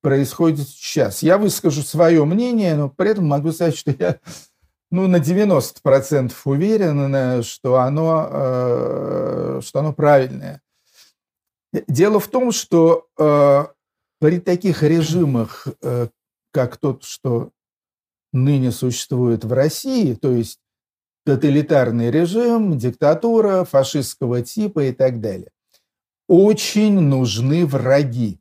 происходит сейчас? Я выскажу свое мнение, но при этом могу сказать, что я ну, на 90% уверен, что оно, э, что оно правильное. Дело в том, что э, при таких режимах, как тот, что ныне существует в России, то есть тоталитарный режим, диктатура фашистского типа и так далее. Очень нужны враги.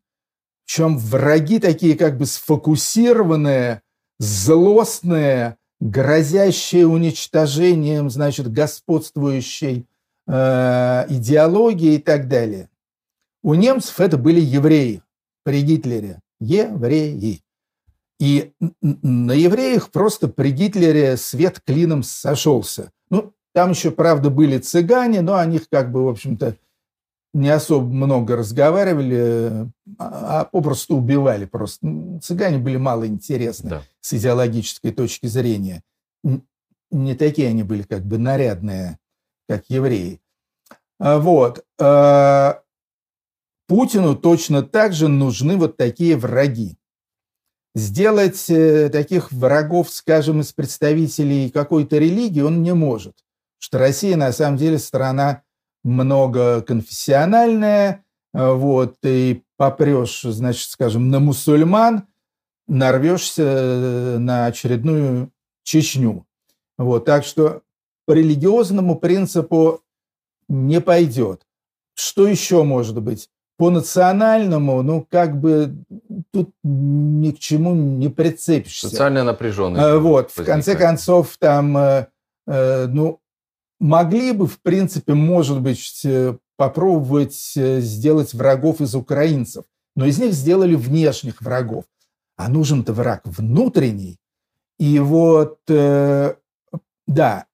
Причем враги такие как бы сфокусированные, злостные, грозящие уничтожением, значит, господствующей э, идеологии и так далее. У немцев это были евреи при Гитлере. Евреи. И на евреях просто при Гитлере свет клином сошелся. Ну, там еще, правда, были цыгане, но о них как бы, в общем-то, не особо много разговаривали, а, а попросту убивали просто. Цыгане были мало интересны да. с идеологической точки зрения. Не такие они были как бы нарядные, как евреи. А вот. А, Путину точно так же нужны вот такие враги сделать э, таких врагов, скажем, из представителей какой-то религии он не может. Потому что Россия на самом деле страна многоконфессиональная, э, вот, и попрешь, значит, скажем, на мусульман, нарвешься э, на очередную Чечню. Вот, так что по религиозному принципу не пойдет. Что еще может быть? По национальному, ну, как бы тут ни к чему не прицепишься. Социальная напряженность. Э, вот, возникает. в конце концов, там, ну, могли бы, в принципе, может быть, попробовать сделать врагов из украинцев, но из них сделали внешних врагов. А нужен-то враг внутренний. И вот, да,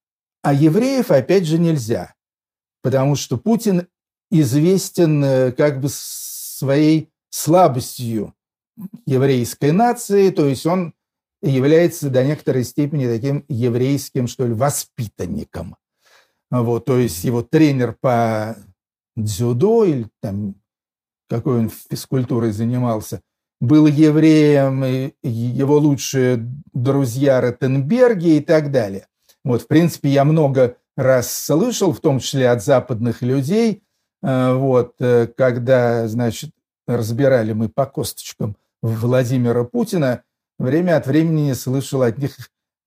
а евреев, опять же, нельзя, потому что Путин известен как бы своей слабостью еврейской нации, то есть он является до некоторой степени таким еврейским, что ли, воспитанником. Вот, то есть его тренер по дзюдо или там какой он физкультурой занимался, был евреем, и его лучшие друзья Ротенберги и так далее. Вот, в принципе, я много раз слышал, в том числе от западных людей, э, вот, э, когда, значит, разбирали мы по косточкам Владимира Путина, время от времени слышал от них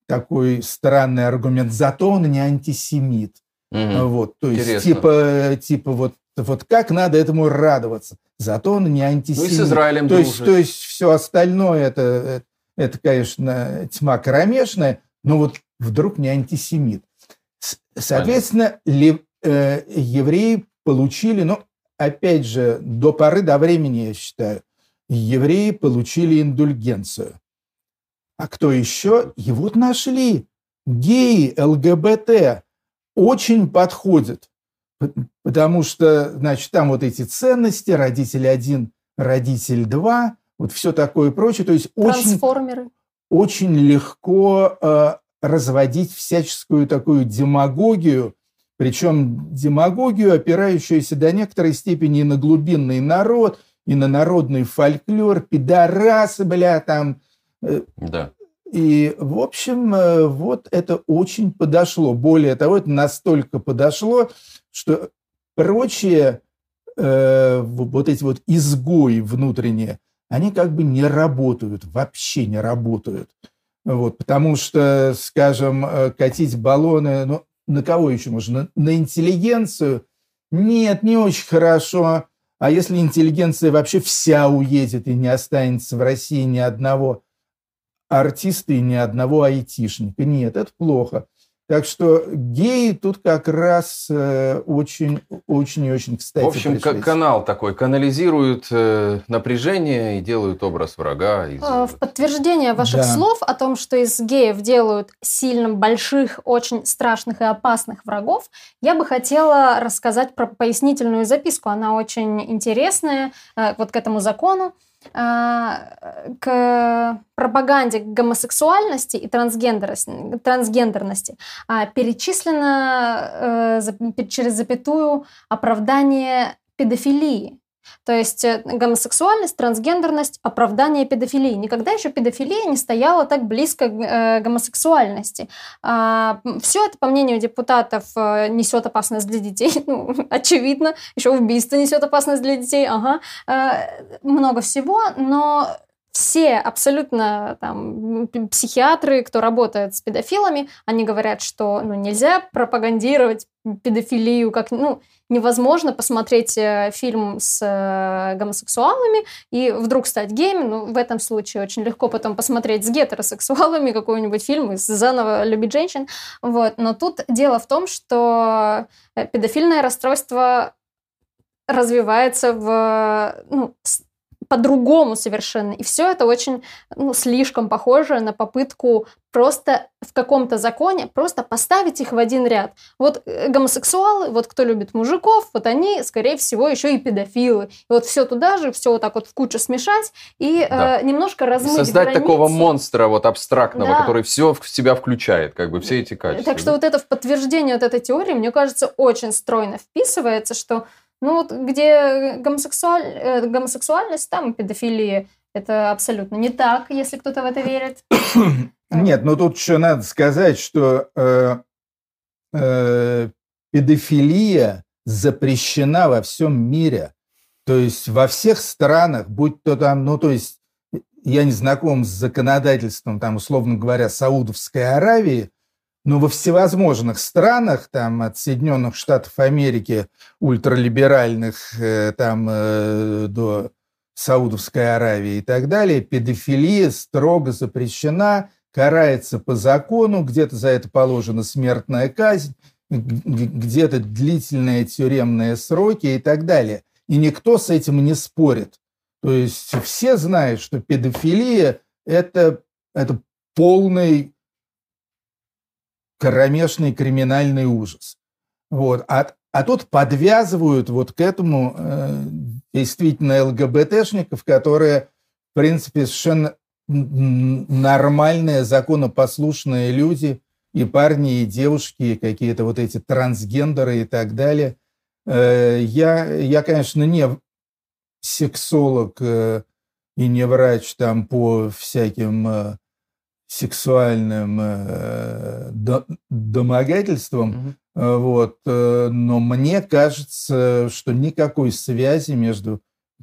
такой странный аргумент. Зато он не антисемит. Угу. Вот, то есть типа, типа вот, вот как надо этому радоваться. Зато он не антисемит. Ну и с Израилем то есть, то есть все остальное это, это, конечно, тьма кромешная, но вот вдруг не антисемит. Соответственно, ли, э, евреи получили, ну, опять же, до поры до времени, я считаю, евреи получили индульгенцию. А кто еще? И вот нашли. Геи, ЛГБТ очень подходят. Потому что, значит, там вот эти ценности, родитель один, родитель два, вот все такое и прочее. То есть очень, очень легко э, разводить всяческую такую демагогию, причем демагогию, опирающуюся до некоторой степени и на глубинный народ, и на народный фольклор, пидорасы, бля, там. Э, да. И, в общем, э, вот это очень подошло. Более того, это настолько подошло, что прочие э, вот эти вот изгои внутренние, они как бы не работают, вообще не работают. Вот, потому что, скажем, э, катить баллоны, ну, на кого еще можно? На, на интеллигенцию? Нет, не очень хорошо. А если интеллигенция вообще вся уедет и не останется в России ни одного артиста и ни одного айтишника? Нет, это плохо. Так что геи тут как раз э, очень, очень и очень кстати. В общем, как канал такой канализируют э, напряжение и делают образ врага. Из... А, в подтверждение ваших да. слов о том, что из геев делают сильно больших, очень страшных и опасных врагов, я бы хотела рассказать про пояснительную записку. Она очень интересная э, вот к этому закону. А, к пропаганде гомосексуальности и трансгендерности а, перечислено э, через запятую оправдание педофилии. То есть э, гомосексуальность, трансгендерность, оправдание педофилии. Никогда еще педофилия не стояла так близко к э, гомосексуальности. А, все это, по мнению депутатов, э, несет опасность для детей. Ну, очевидно, еще убийство несет опасность для детей. Ага. Много всего, но все абсолютно там, психиатры, кто работает с педофилами, они говорят, что ну, нельзя пропагандировать педофилию как ну невозможно посмотреть э, фильм с э, гомосексуалами и вдруг стать геем. Ну, в этом случае очень легко потом посмотреть с гетеросексуалами какой-нибудь фильм и заново любить женщин. Вот. Но тут дело в том, что э, педофильное расстройство развивается в ну, по-другому совершенно. И все это очень ну, слишком похоже на попытку просто в каком-то законе просто поставить их в один ряд. Вот э, гомосексуалы, вот кто любит мужиков, вот они, скорее всего, еще и педофилы. И вот все туда же, все вот так вот в кучу смешать и да. э, немножко размыть Создать границы. такого монстра вот абстрактного, да. который все в себя включает, как бы все эти качества. Так что вот это в подтверждение вот этой теории, мне кажется, очень стройно вписывается, что ну вот где гомосексуаль... Э, гомосексуальность, там педофилия. Это абсолютно не так, если кто-то в это верит. Нет, но тут еще надо сказать, что э, э, педофилия запрещена во всем мире. То есть во всех странах, будь то там, ну то есть я не знаком с законодательством, там, условно говоря, Саудовской Аравии, но во всевозможных странах, там, от Соединенных Штатов Америки, ультралиберальных, э, там, э, до Саудовской Аравии и так далее, педофилия строго запрещена, карается по закону, где-то за это положена смертная казнь, где-то длительные тюремные сроки и так далее. И никто с этим не спорит. То есть все знают, что педофилия это, – это полный кромешный криминальный ужас. Вот. А, а тут подвязывают вот к этому э, действительно ЛГБТшников, которые, в принципе, совершенно нормальные, законопослушные люди, и парни, и девушки, и какие-то вот эти трансгендеры и так далее. Э, я, я, конечно, не сексолог э, и не врач там по всяким э, сексуальным э, домогательством, угу. вот, э, но мне кажется, что никакой связи между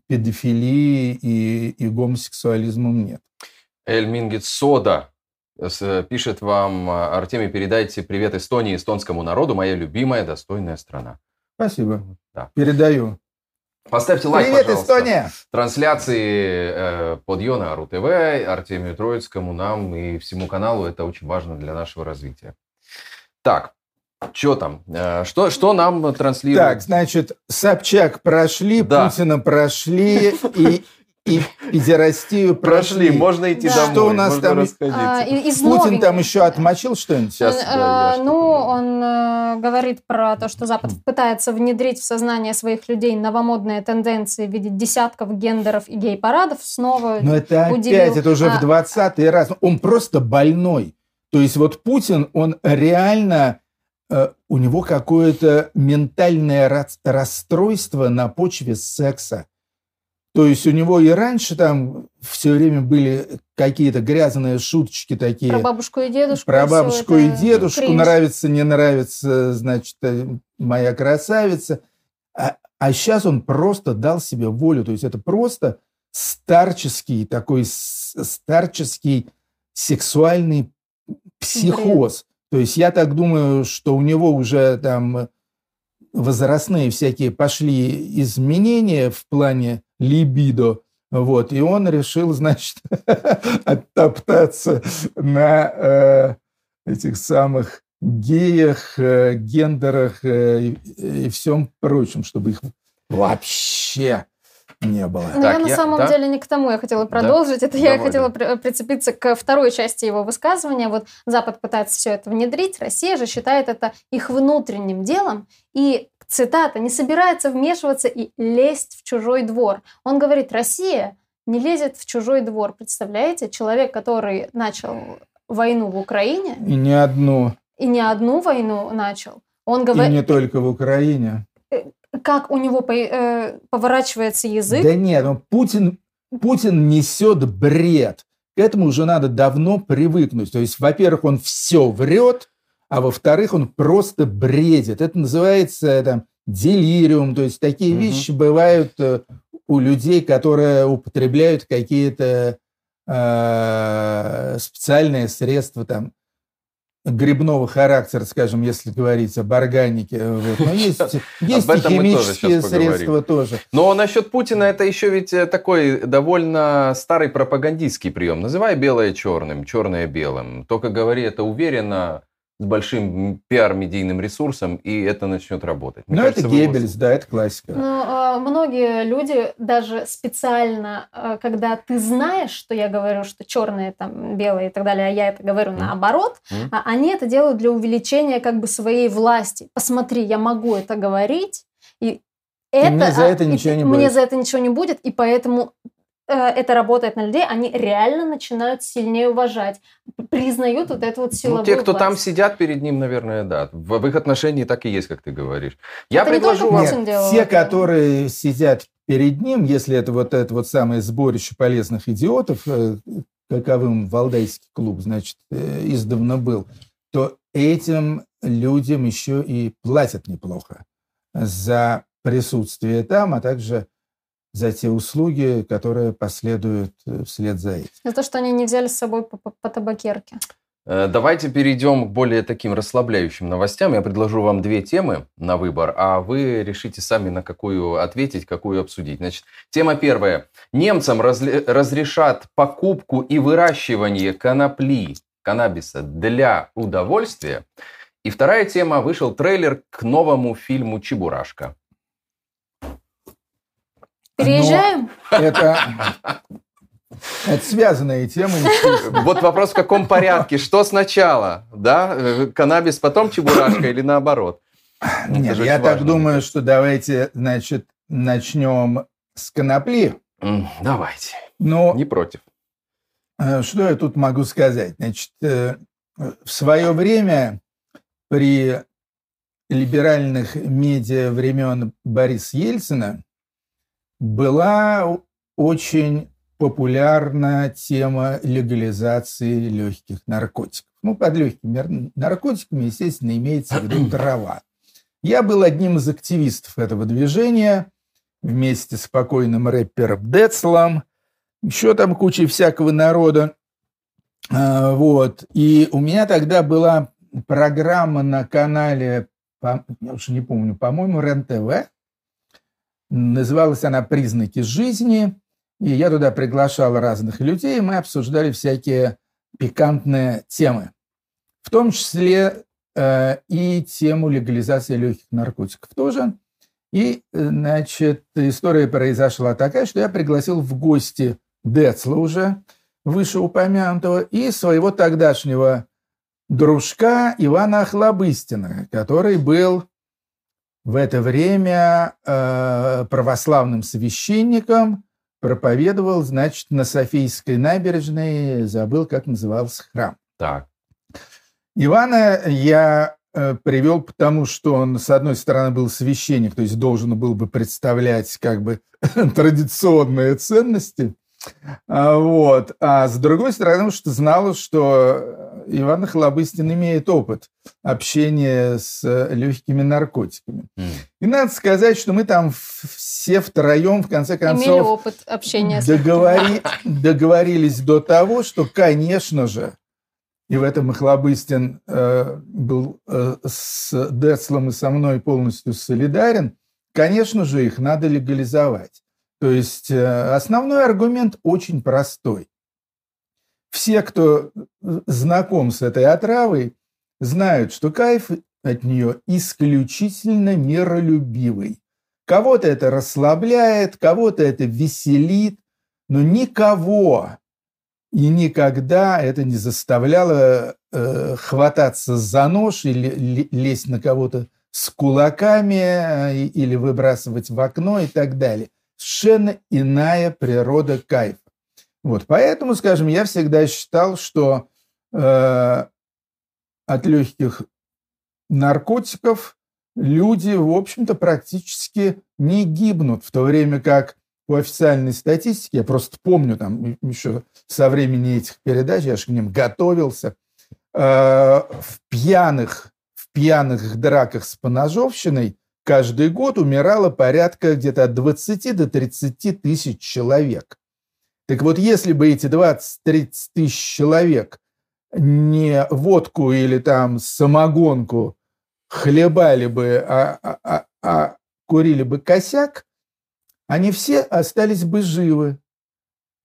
педофилией и, и гомосексуализмом нет. Эль Мингит Сода пишет вам, Артемий, передайте привет Эстонии, эстонскому народу, моя любимая, достойная страна. Спасибо. Да. Передаю. Поставьте лайк, Привет, пожалуйста. Эстония! Трансляции э, под Йона РУ ТВ, Артемию Троицкому, нам и всему каналу. Это очень важно для нашего развития. Так, Что там? Э, что, что нам транслируют? Так, значит, Собчак прошли, да. Путина прошли, и и педерастию прошли. прошли. Можно идти да. домой. Что у нас там? А, из Путин новеньких. там еще отмочил что-нибудь? Сейчас, да, ну, он э, говорит про то, что Запад пытается внедрить в сознание своих людей новомодные тенденции в виде десятков гендеров и гей-парадов. Снова Но это удивил. опять, это уже а, в двадцатый раз. Он просто больной. То есть вот Путин, он реально э, у него какое-то ментальное расстройство на почве секса. То есть у него и раньше там все время были какие-то грязные шуточки такие. Про бабушку и дедушку. Про бабушку и дедушку. Кринж. Нравится, не нравится, значит, э, моя красавица. А, а сейчас он просто дал себе волю. То есть это просто старческий такой старческий сексуальный психоз. Бред. То есть я так думаю, что у него уже там возрастные всякие пошли изменения в плане либидо. Вот, и он решил, значит, оттоптаться на э, этих самых геях, э, гендерах э, и, и всем прочем, чтобы их вообще не было. Ну, так, я на самом да? деле не к тому я хотела продолжить. Да? Это Давай, я хотела прицепиться к второй части его высказывания. Вот Запад пытается все это внедрить, Россия же считает это их внутренним делом. И цитата, не собирается вмешиваться и лезть в чужой двор. Он говорит, Россия не лезет в чужой двор. Представляете, человек, который начал войну в Украине. И не одну. И не одну войну начал. Он говорит... И не только в Украине. Э, как у него э, поворачивается язык? Да нет, ну Путин, Путин несет бред. К этому уже надо давно привыкнуть. То есть, во-первых, он все врет, а во-вторых, он просто бредит. Это называется там, делириум, то есть такие угу. вещи бывают э, у людей, которые употребляют какие-то э, специальные средства там грибного характера, скажем, если говорить об органике. Вот. Но есть, есть и химические средства тоже. Но насчет Путина это еще ведь э, такой довольно старый пропагандистский прием. Называй белое черным, черное белым. Только говори это уверенно, с большим пиар-медийным ресурсом, и это начнет работать. Мне ну, это Геббельс, да, это классика. Но ну, многие люди даже специально, а, когда ты знаешь, что я говорю, что черное, там, белое и так далее, а я это говорю mm. наоборот, mm. они это делают для увеличения как бы своей власти. Посмотри, я могу это говорить, и это, и мне за это ничего не будет. Мне за это ничего не будет, и поэтому Э, это работает на людей, они реально начинают сильнее уважать, признают вот эту вот силовую Ну, те, кто власть. там сидят перед ним, наверное, да. В, в их отношении так и есть, как ты говоришь. Я это предложу вам... Нет, те, которые сидят перед ним, если это вот это вот самое сборище полезных идиотов, э, каковым Валдайский клуб, значит, э, издавна был, то этим людям еще и платят неплохо за присутствие там, а также за те услуги, которые последуют э, вслед за этим. За то, что они не взяли с собой по, по, по табакерке. Э, давайте перейдем к более таким расслабляющим новостям. Я предложу вам две темы на выбор, а вы решите сами, на какую ответить, какую обсудить. Значит, тема первая. Немцам разли- разрешат покупку и выращивание конопли, каннабиса для удовольствия. И вторая тема. Вышел трейлер к новому фильму «Чебурашка». Переезжаем? Но это, это связанные темы. Вот вопрос, в каком порядке? Что сначала? Да? Каннабис, потом чебурашка или наоборот? Нет, я так важно. думаю, что давайте, значит, начнем с конопли. Давайте. Но, Не против. Э, что я тут могу сказать? Значит, э, в свое время при либеральных медиа времен Бориса Ельцина была очень популярна тема легализации легких наркотиков. Ну, под легкими наркотиками, естественно, имеется в виду трава. Я был одним из активистов этого движения вместе с покойным рэпером Децлом, еще там кучей всякого народа. А, вот. И у меня тогда была программа на канале, я уже не помню, по-моему, РЕН-ТВ, Называлась она «Признаки жизни», и я туда приглашал разных людей, мы обсуждали всякие пикантные темы. В том числе э, и тему легализации легких наркотиков тоже. И, значит, история произошла такая, что я пригласил в гости Децла уже, вышеупомянутого, и своего тогдашнего дружка Ивана Охлобыстина, который был в это время э, православным священником, проповедовал, значит, на Софийской набережной, забыл, как назывался храм. Так. Ивана я э, привел потому, что он, с одной стороны, был священник, то есть должен был бы представлять как бы традиционные ценности, а, вот. А с другой стороны, что знала, что Иван Хлобыстин имеет опыт общения с легкими наркотиками. Mm. И надо сказать, что мы там все втроем, в конце концов, Имели опыт общения с договори... договорились до того, что, конечно же, и в этом Хлобыстин э, был э, с Децлом и со мной полностью солидарен, конечно же, их надо легализовать. То есть э, основной аргумент очень простой. Все, кто знаком с этой отравой, знают, что кайф от нее исключительно миролюбивый. Кого-то это расслабляет, кого-то это веселит, но никого и никогда это не заставляло э, хвататься за нож или лезть на кого-то с кулаками э, или выбрасывать в окно и так далее совершенно иная природа кайфа. Вот, поэтому, скажем, я всегда считал, что э, от легких наркотиков люди, в общем-то, практически не гибнут, в то время как по официальной статистике, я просто помню там еще со времени этих передач, я же к ним готовился, э, в пьяных, в пьяных драках с поножовщиной каждый год умирало порядка где-то от 20 до 30 тысяч человек. Так вот, если бы эти 20-30 тысяч человек не водку или там самогонку хлебали бы, а, а, а, а курили бы косяк, они все остались бы живы.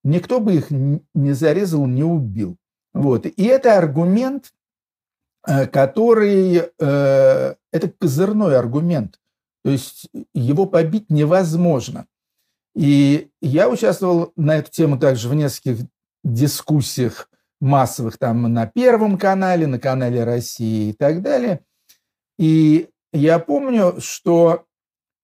Никто бы их не зарезал, не убил. Вот. И это аргумент, э, который... Э, это козырной аргумент. То есть его побить невозможно. И я участвовал на эту тему также в нескольких дискуссиях массовых там на Первом канале, на канале России и так далее. И я помню, что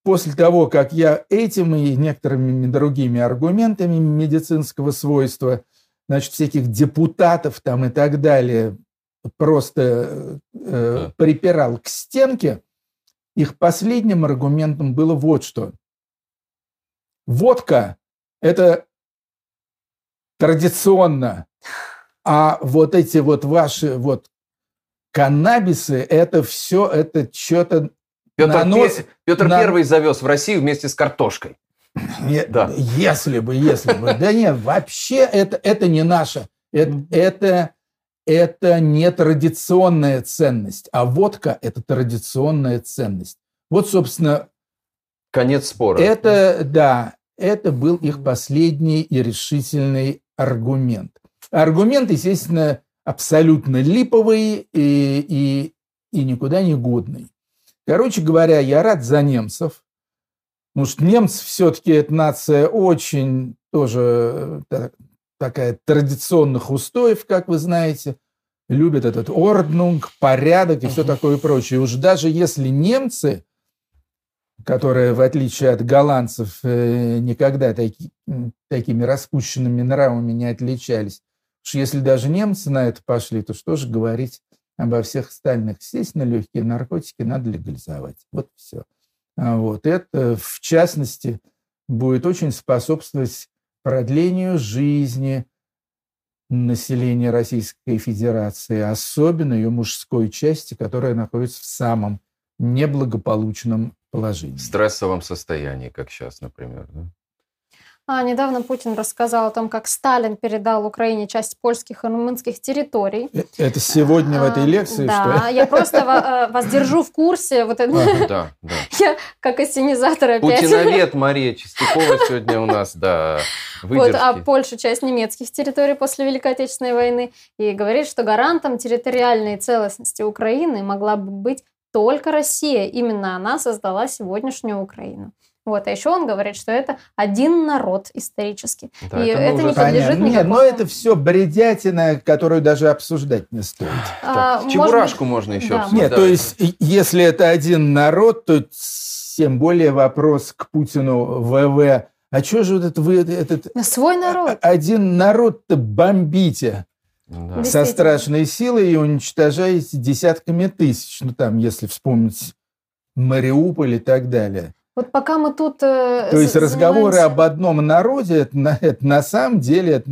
после того, как я этим и некоторыми другими аргументами медицинского свойства, значит, всяких депутатов там и так далее просто э, припирал к стенке, их последним аргументом было вот что. Водка – это традиционно, а вот эти вот ваши вот каннабисы – это все, это что-то Петр, нанос... Петр на... Первый завез в Россию вместе с картошкой. Не, да. Если бы, если бы. Да нет, вообще это, это не наше. Это, это это не традиционная ценность, а водка – это традиционная ценность. Вот, собственно... Конец спора. Это, да, это был их последний и решительный аргумент. Аргумент, естественно, абсолютно липовый и, и, и никуда не годный. Короче говоря, я рад за немцев, потому что немцы все-таки это нация очень тоже э, такая традиционных устоев, как вы знаете, любят этот орднунг, порядок и все такое прочее. Уж даже если немцы, которые, в отличие от голландцев, э, никогда таки, такими распущенными нравами не отличались, уж если даже немцы на это пошли, то что же говорить обо всех остальных? Естественно, легкие наркотики надо легализовать. Вот все. А вот это, в частности, будет очень способствовать продлению жизни населения Российской Федерации, особенно ее мужской части, которая находится в самом неблагополучном положении. В стрессовом состоянии, как сейчас, например. Да? А, недавно Путин рассказал о том, как Сталин передал Украине часть польских и румынских территорий. Э, это сегодня в этой А, лекции, Да, что ли? я просто э, вас держу в курсе. Вот это, Да, да. я как ассенизатор опять. Путиновед Мария Чистякова сегодня у нас, да, Вот, а выдержки. Польша часть немецких территорий после Великой Отечественной войны. И говорит, что гарантом территориальной целостности Украины могла бы быть только Россия. Именно она создала сегодняшнюю Украину. Вот, а еще он говорит, что это один народ исторически. Да, и это это не подлежит Понятно. Нет, но это все бредятина, которую даже обсуждать не стоит. А, Так, Чебурашку быть, можно еще да, обсуждать. Нет, то есть, если это один народ, то тем более вопрос к Путину ВВ. А что же вот это вы этот Свой народ. один народ-то бомбите Да. со страшной силой и уничтожаете десятками тысяч? Ну, там, если вспомнить Мариуполь и так далее. Вот пока мы тут... э, То есть разговоры об одном народе, это, на- это на самом деле это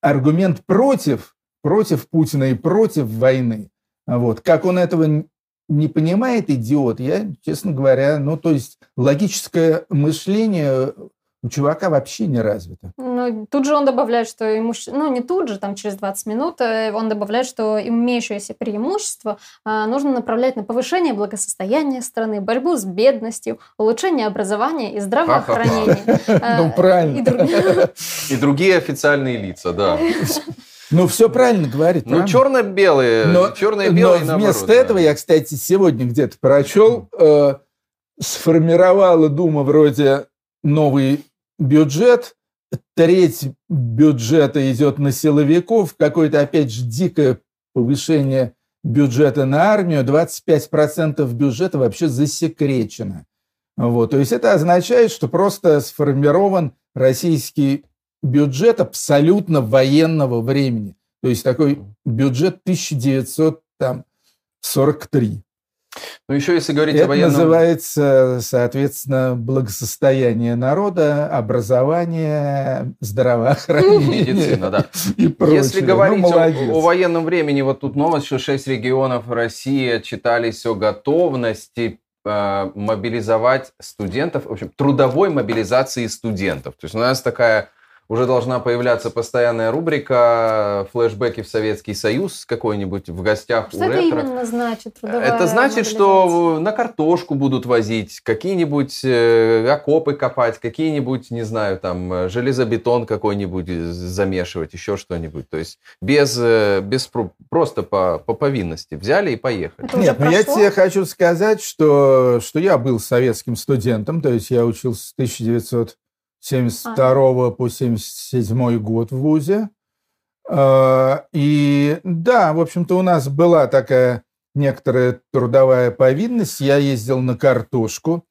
аргумент против, против Путина и против войны. Вот. Как он этого не понимает, идиот, я, честно говоря, ну, то есть логическое мышление у чувака вообще не развито. Ну, тут же он добавляет, что имуще... ну не тут же, там через 20 минут, э, он добавляет, что имеющееся преимущество а, нужно направлять на повышение благосостояния страны, борьбу с бедностью, улучшение образования и здравоохранения. А, Ну, правильно. и другие. Официальные лица, да. Ну, все правильно говорит. Ну, черно-белые, Но, черно-белые но вместо этого, я, кстати, сегодня где-то прочел, э, сформировала Дума вроде новый бюджет, треть бюджета идет на силовиков, какое-то, опять же, дикое повышение бюджета на армию, 25% бюджета вообще засекречено. Вот, то есть это означает, что просто сформирован российский бюджет абсолютно военного времени. То есть такой бюджет 1943. Ну, еще если говорить о Это военном... называется, соответственно, благосостояние народа, образование, здравоохранение Медицина, да. и прочее. Если Ну, говорить о- молодец. о, военном времени, вот тут новость, что 6 регионов России отчитались о готовности э, мобилизовать студентов, в общем, трудовой мобилизации студентов. То есть у нас такая уже должна появляться постоянная рубрика флешбеки в Советский Союз какой-нибудь в гостях Что у это ретро. именно значит? трудовая Это значит, что на картошку будут возить, какие-нибудь э, окопы копать, какие-нибудь, не знаю, там, э, железобетон какой-нибудь замешивать, еще что-нибудь. То есть без, э, без про- просто по, по повинности взяли и поехали. Это Нет, ну я тебе хочу сказать, что, что я был советским студентом, то есть я учился с 1972 по 1977 год в ВУЗе. А, И да, в общем-то, у нас была такая некоторая трудовая повинность. Я ездил на картошку.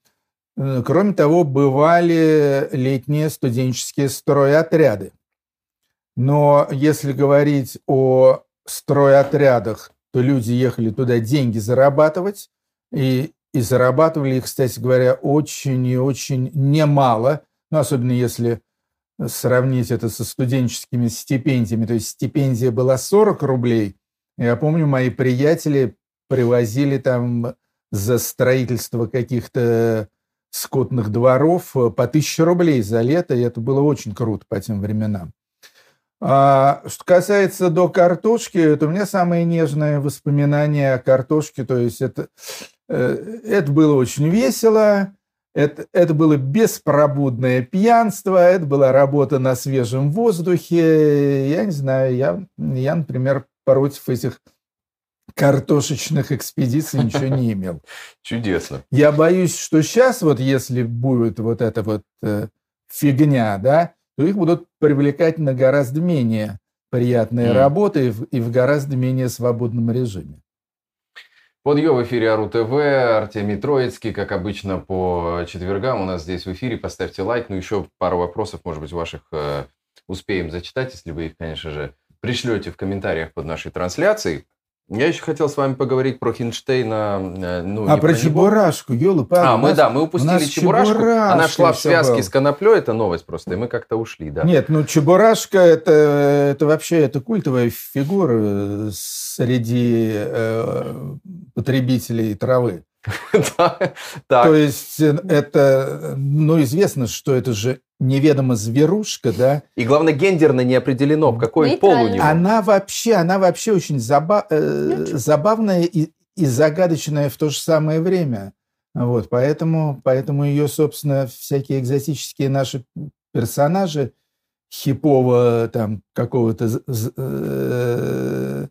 Э, Кроме того, бывали летние студенческие стройотряды. Но если говорить о стройотрядах, то люди ехали туда деньги зарабатывать, и, и зарабатывали их, кстати говоря, очень и очень немало, ну, особенно если сравнить это со студенческими стипендиями. То есть стипендия была 40 рублей. Я помню, мои приятели привозили там за строительство каких-то скотных дворов по 1000 рублей за лето, и это было очень круто по тем временам. А что касается до картошки, то у меня самые нежные воспоминания о картошке. То есть это, э, это было очень весело, это, это было беспробудное пьянство, это была работа на свежем воздухе. Я не знаю, я, я например, против этих картошечных экспедиций ничего не имел. Чудесно. Я боюсь, что сейчас вот если будет вот эта вот э, фигня, да, то их будут привлекать на гораздо менее приятные Мгм. работы и в, и в гораздо менее свободном режиме. Подъем в эфире Ару ТВ, Артемий Троицкий, как обычно, по четвергам у нас здесь в эфире. Поставьте лайк. Ну, еще пару вопросов, может быть, ваших э, успеем зачитать, если вы их, конечно же, пришлете в комментариях под нашей трансляцией. Я еще хотел с вами поговорить про Хинштейна. э, Ну, а про него. Чебурашку, елы А, мы, да, мы упустили Чебурашку. Она Чебурашка шла в связке был. с Коноплей, это новость просто, и мы как-то ушли, да. Нет, ну Чебурашка это, это вообще это культовая фигура среди э, потребителей травы. То есть э, это, ну, известно, что это же неведомо зверушка, да? И главное, гендерно не определено, в какой пол у него. Она вообще, она вообще очень э, забавная и, и загадочная в то же самое время. Вот, поэтому, поэтому ее, собственно, всякие экзотические наши персонажи хипового там какого-то э,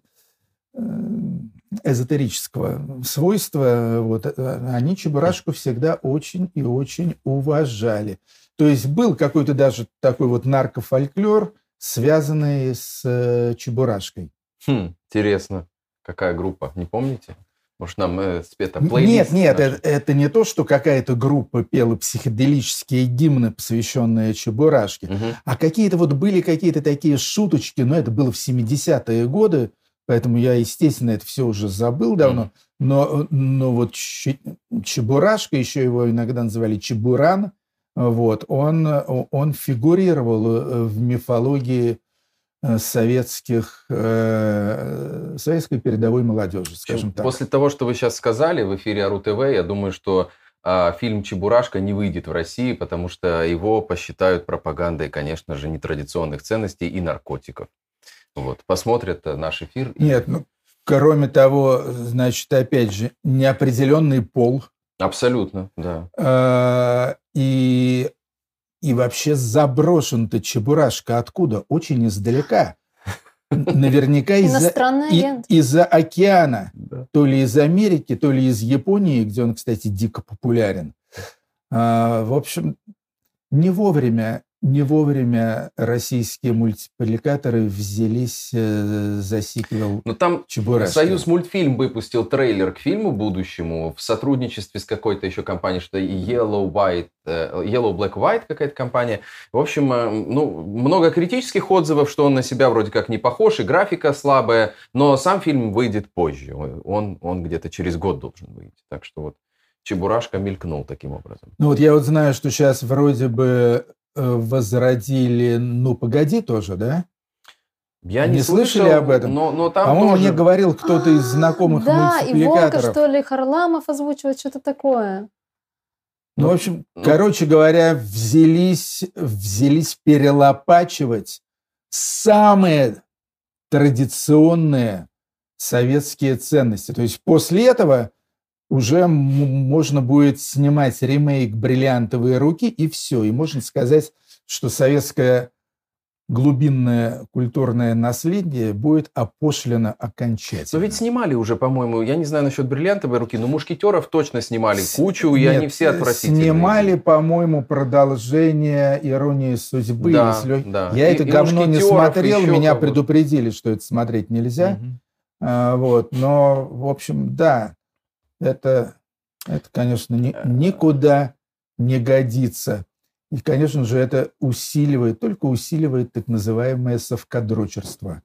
эзотерического свойства, вот, э, они Чебурашку всегда очень и очень уважали. То есть был какой-то даже такой вот наркофольклор, связанный с Чебурашкой. Хм, интересно. Какая группа, не помните? Может, нам э, спета? Нет, нет, это, это не то, что какая-то группа пела психоделические гимны, посвященные Чебурашке, угу. а какие-то вот были какие-то такие шуточки, но это было в 70-е годы, поэтому я, естественно, это все уже забыл давно, но, но вот Чебурашка, еще его иногда называли Чебуран, вот, он, он фигурировал э, в мифологии Э, советских, э, советской передовой молодежи, скажем так. После того, что вы сейчас сказали в эфире АРУ ТВ, я думаю, что э, фильм «Чебурашка» не выйдет в России, потому что его посчитают пропагандой, конечно же, нетрадиционных ценностей и наркотиков. Вот. Посмотрят э, наш эфир. Нет, ну, кроме того, значит, опять же, неопределенный пол. Абсолютно, да. Э, и и вообще заброшен-то Чебурашка откуда? Очень издалека. Наверняка из-за, из океана. Да. То ли из Америки, то ли из Японии, где он, кстати, дико популярен. А, в общем, не вовремя не вовремя российские мультипликаторы взялись э, за сиквел Но там Чебурашки. Союз мультфильм выпустил трейлер к фильму будущему в сотрудничестве с какой-то еще компанией, что Yellow White, э, Yellow Black White какая-то компания. В общем, э, ну, много критических отзывов, что он на себя вроде как не похож, и графика слабая, но сам фильм выйдет позже. Он, он где-то через год должен выйти. Так что вот Чебурашка мелькнул таким образом. Ну вот я вот знаю, что сейчас вроде бы возродили «Ну, погоди» тоже, да? Я не, не слышали слышал, об этом? Но, но там По-моему, тоже... мне говорил кто-то из знакомых Да, и Волка, что ли, Харламов озвучивает что-то такое. Ну, в общем, ну... короче говоря, взялись, взялись перелопачивать самые традиционные советские ценности. То есть после этого уже можно будет снимать ремейк «Бриллиантовые руки» и все. И можно сказать, что советское глубинное культурное наследие будет опошлено окончательно. Но ведь снимали уже, по-моему, я не знаю насчет бриллиантовой руки, но мушкетеров точно снимали кучу, и Нет, они все отвратительные. Снимали, по-моему, продолжение иронии судьбы. Да, если... да. Я и, это и говно не смотрел, меня предупредили, что это смотреть нельзя. Угу. А, вот, но, в общем, да, это, это конечно, ни, э, никуда не годится. И, конечно же, это усиливает, только усиливает так называемое совкадрочерство.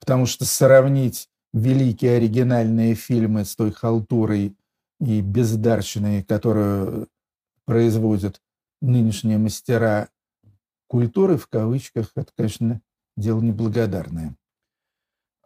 Потому что сравнить великие оригинальные фильмы с той халтурой и бездарщиной, которую производят нынешние мастера культуры, в кавычках, это, конечно, дело неблагодарное.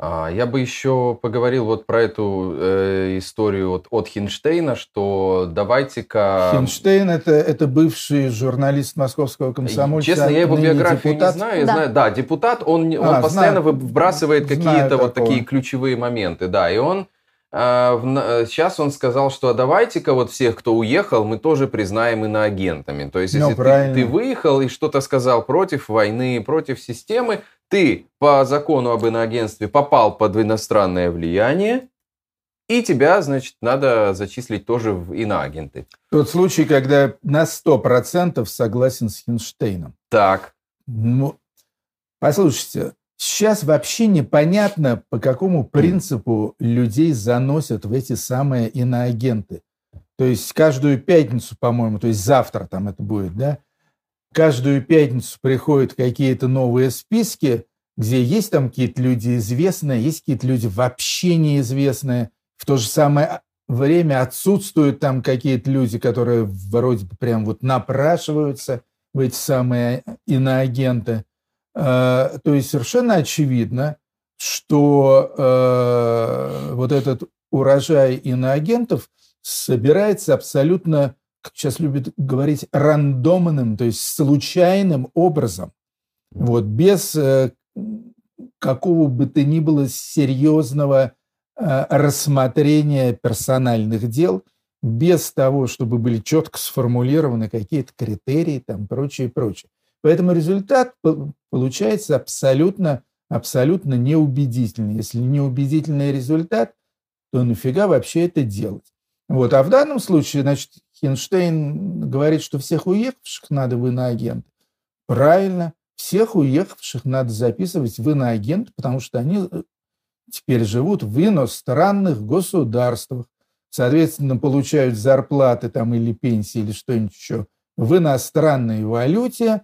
А, я бы еще поговорил вот про эту э, историю от, от Хинштейна, что давайте-ка... Хинштейн это, это бывший журналист московского комсомольца. Честно, я его биографию депутат. не знаю. Да. знаю. Да, депутат, он, он а, постоянно знаю, вбрасывает какие-то вот такие ключевые моменты. Да, и он а, сейчас он сказал, что а давайте-ка вот всех, кто уехал, мы тоже признаем иноагентами. То есть, ну, если ты, ты выехал и что-то сказал против войны, против системы, ты по закону об иноагентстве попал под иностранное влияние, и тебя, значит, надо зачислить тоже в иноагенты. Тот случай, когда на 100% согласен с Хинштейном. Так. Ну, послушайте, сейчас вообще непонятно, по какому принципу людей заносят в эти самые иноагенты. То есть каждую пятницу, по-моему, то есть завтра там это будет, да, каждую пятницу приходят какие-то новые списки, где есть там какие-то люди известные, есть какие-то люди вообще неизвестные. В то же самое время отсутствуют там какие-то люди, которые вроде бы прям вот напрашиваются в эти самые иноагенты. А, то есть совершенно очевидно, что э, вот этот урожай иноагентов собирается абсолютно, как сейчас любят говорить, рандомным, то есть случайным образом. Вот, без э, какого бы то ни было серьезного э, рассмотрения персональных дел, без того, чтобы были четко сформулированы какие-то критерии, там, прочее, прочее. Поэтому результат получается абсолютно, абсолютно неубедительный. Если неубедительный результат, то нафига вообще это делать? Вот. А в данном случае, значит, Хинштейн говорит, что всех уехавших надо в иноагент. Правильно. Всех уехавших надо записывать в иноагент, потому что они э, теперь живут в иностранных государствах. Соответственно, получают зарплаты там или пенсии или что-нибудь еще в иностранной валюте.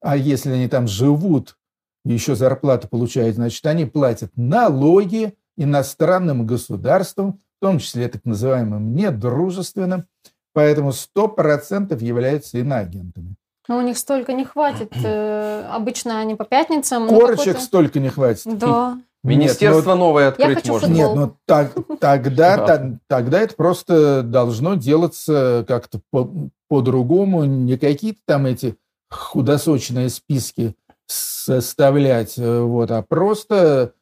А если они там живут, еще зарплату получают, значит, они платят налоги иностранным государствам, том числе так называемым недружественным, поэтому 100% являются иноагентами. Но у них столько не хватит. Э, обычно они по пятницам... Ну, Корочек столько не хватит. Да. Министерство Нет, но... новое открыть можно. Нет, ну так, тогда, та, тогда это просто должно делаться как-то по, по-другому. Не какие-то там эти худосочные списки составлять, э, вот, а просто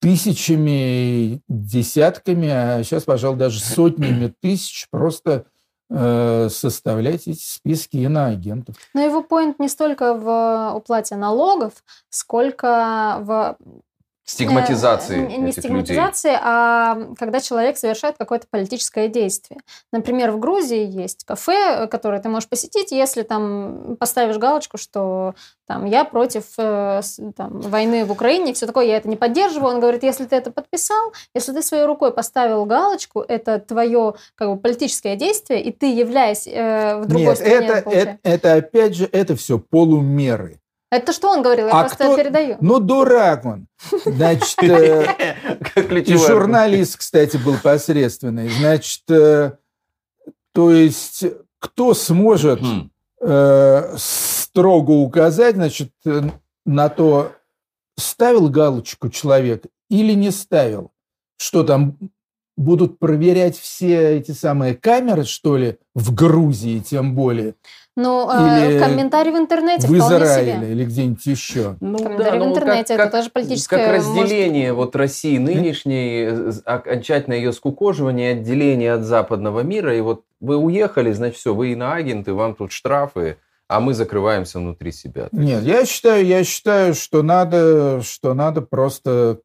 тысячами, десятками, а сейчас, пожалуй, даже сотнями тысяч просто э, составлять эти списки иноагентов. Но его поинт не столько в уплате налогов, сколько в стигматизации э, Не стигматизации, людей. а когда человек совершает какое-то политическое действие. Например, в Грузии есть кафе, которое ты можешь посетить, если там поставишь галочку, что там я против э, там, войны в Украине, все такое, я это не поддерживаю. Он говорит, если ты это подписал, если ты своей рукой поставил галочку, это твое как бы политическое действие, и ты являясь э, в другой Нет, стране. Это, это, это опять же это все полумеры. Это что он говорил? Я а просто кто... передаю. Ну, дурак он. Значит, э, и журналист, кстати, был посредственный. Значит, э, то есть, кто сможет хм. э, строго указать, значит, на то, ставил галочку человек или не ставил? Что там, будут проверять все эти самые камеры, что ли, в Грузии тем более? Ну, или комментарий в интернете в Израиле себе. или где-нибудь еще. Ну, комментарий да, в ну, интернете, как, это тоже политическое... Как разделение может... вот России нынешней, э, окончательное ее скукоживание, отделение от западного мира, и вот вы уехали, значит, все, вы иноагенты, вам тут штрафы, а мы закрываемся внутри себя. Нет, я считаю, я считаю, что надо, что надо просто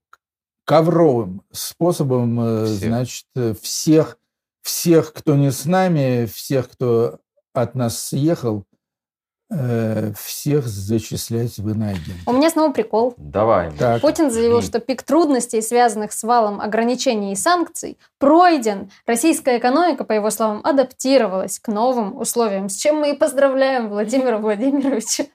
ковровым способом, э, всех. значит, всех, всех, кто не с нами, всех, кто от нас съехал, э, всех зачислять в иноагент. У меня снова прикол. Давай. Так. Путин заявил, что пик трудностей, связанных с валом ограничений и санкций, пройден. Российская экономика, по его словам, адаптировалась к новым условиям, с чем мы и поздравляем Владимира Владимировича.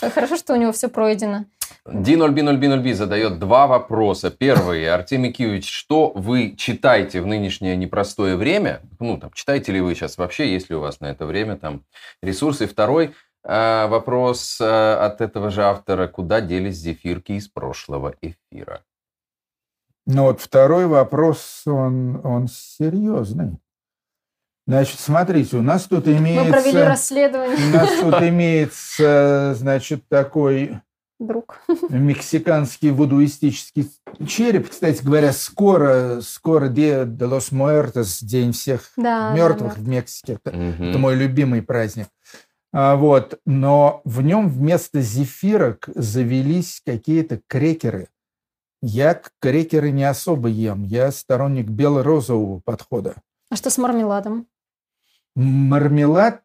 Хорошо, что у него все пройдено. D0B0B0B задает два вопроса. Первый, Артемий Киевич, что вы читаете в нынешнее непростое время? Ну, там, читаете ли вы сейчас вообще, есть ли у вас на это время там ресурсы? Второй э, вопрос э, от этого же автора. Куда делись зефирки из прошлого эфира? Ну вот второй вопрос, он, он серьезный. Значит, смотрите, у нас тут имеется... Мы провели расследование. У нас тут имеется, значит, такой друг. Мексиканский вудуистический череп. Кстати говоря, скоро, скоро Dia de los Muertos, День всех да, мертвых да, в Мексике. Это, угу. это мой любимый праздник. А, вот. Но в нем вместо зефирок завелись какие-то крекеры. Я крекеры не особо ем. Я сторонник бело-розового подхода. А что с мармеладом? Мармелад,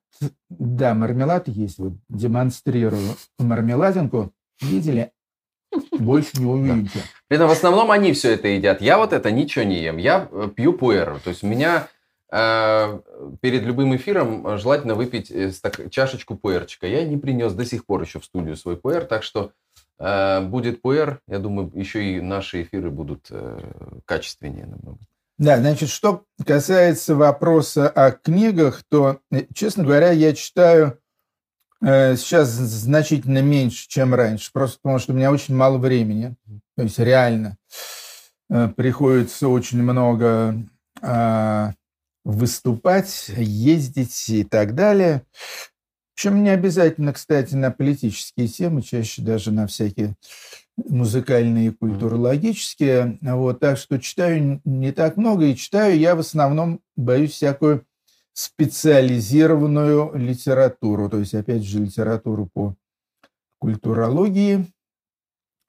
да, мармелад есть. Вот демонстрирую мармеладинку. Видели? Больше не увидите. При этом в основном они все это едят. Я вот это ничего не ем. Я э, пью пуэр. То есть у меня э, перед любым эфиром желательно выпить э, чашечку пуэрчика. Я не принес до сих пор еще в студию свой пуэр, так что э, будет пуэр. Я думаю, еще и наши эфиры будут э, качественнее намного. Да, значит, что касается вопроса о книгах, то, э, честно говоря, я читаю Э, сейчас значительно меньше, чем раньше, просто потому что у меня очень мало времени. То есть реально э, приходится очень много а, выступать, ездить и так далее. Причем не обязательно, кстати, на политические темы, чаще даже на всякие музыкальные и культурологические. Вот, так что читаю не так много, и читаю я в основном, боюсь, всякую специализированную литературу, то есть, опять же, литературу по культурологии,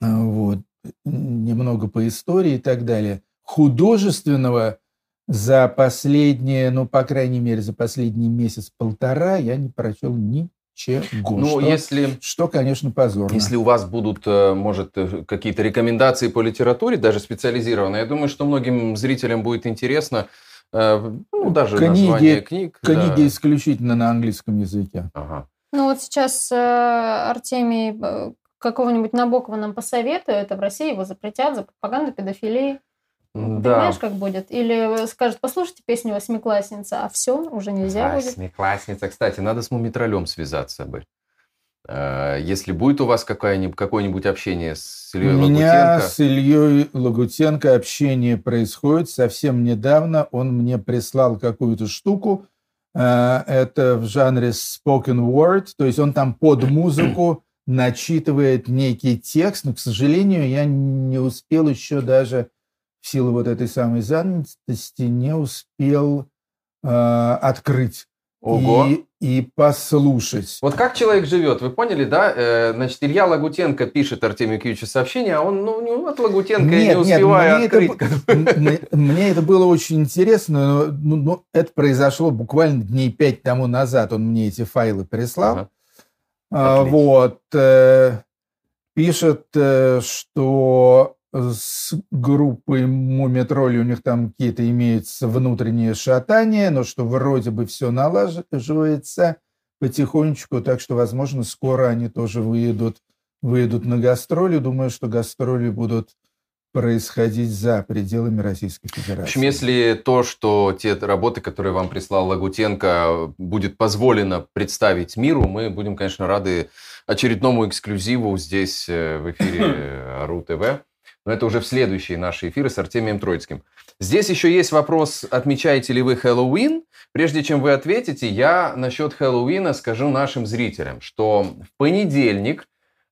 вот, немного по истории и так далее. Художественного за последние, ну, по крайней мере, за последний месяц-полтора я не прочел ничего. Ну, что, если... Что, конечно, позорно. Если у вас будут, э, может, э, какие-то рекомендации по литературе, даже специализированные, я думаю, что многим зрителям будет интересно, э, ну, даже книги, название книг. Книги да. исключительно на английском языке. Ага. Ну, вот сейчас Артемий какого-нибудь Набокова нам посоветует, а в России его запретят за пропаганду педофилии. Да. Понимаешь, как будет? Или скажут, послушайте песню «Восьмиклассница», а все, уже нельзя будет. «Восьмиклассница». Кстати, надо с Мумитролем связаться бы. Э, если будет у вас какое-нибудь, какое-нибудь общение с Ильей Лагутенко... У меня с Ильей Лагутенко общение происходит совсем недавно. Он мне прислал какую-то штуку. Э, это в жанре spoken word, то есть он там под музыку начитывает некий текст, но, к сожалению, я не успел еще даже в силу вот этой самой занятости не успел э, открыть Ого. И, и послушать. Вот как человек живет, вы поняли, да? Э, значит, Илья Лагутенко пишет Артемию Киевичу сообщение, а он, ну, вот Лагутенко, нет, не успевая нет, открыть. Это, мне это было очень интересно, но ну, ну, это произошло буквально дней пять тому назад. Он мне эти файлы прислал. Ага. А, вот. Э, пишет, э, что с группой Мумитроли у них там какие-то имеются внутренние шатания, но что вроде бы все налаживается потихонечку, так что, возможно, скоро они тоже выедут, выедут на гастроли. Думаю, что гастроли будут происходить за пределами Российской Федерации. В общем, если то, что те работы, которые вам прислал Лагутенко, будет позволено представить миру, мы будем, конечно, рады очередному эксклюзиву здесь э, в эфире РУ ТВ но это уже в следующие наши эфиры с Артемием Троицким. Здесь еще есть вопрос, отмечаете ли вы Хэллоуин? Прежде чем вы ответите, я насчет Хэллоуина скажу нашим зрителям, что в понедельник,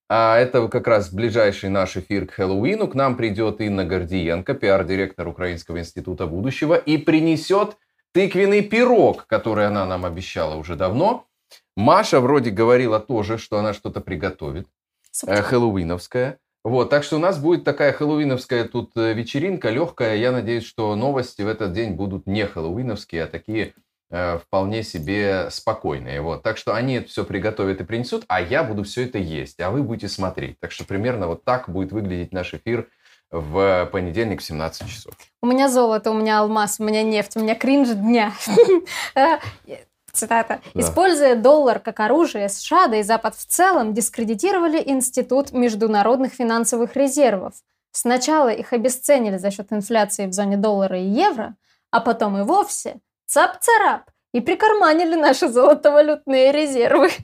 а это как раз ближайший наш эфир к Хэллоуину, к нам придет Инна Гордиенко, пиар-директор Украинского института будущего, и принесет тыквенный пирог, который она нам обещала уже давно. Маша вроде говорила тоже, что она что-то приготовит, э, хэллоуиновское. Вот, так что у нас будет такая хэллоуиновская тут э, вечеринка, легкая. Я надеюсь, что новости в этот день будут не хэллоуиновские, а такие э, вполне себе спокойные. Вот, так что они это все приготовят и принесут, а я буду все это есть, а вы будете смотреть. Так что примерно вот так будет выглядеть наш эфир в понедельник в 17 часов. У меня золото, у меня алмаз, у меня нефть, у меня кринж дня. Цитата. Да. Используя доллар как оружие, США, да и Запад в целом дискредитировали Институт международных финансовых резервов. Сначала их обесценили за счет инфляции в зоне доллара и евро, а потом и вовсе цап-царап и прикарманили наши золотовалютные резервы.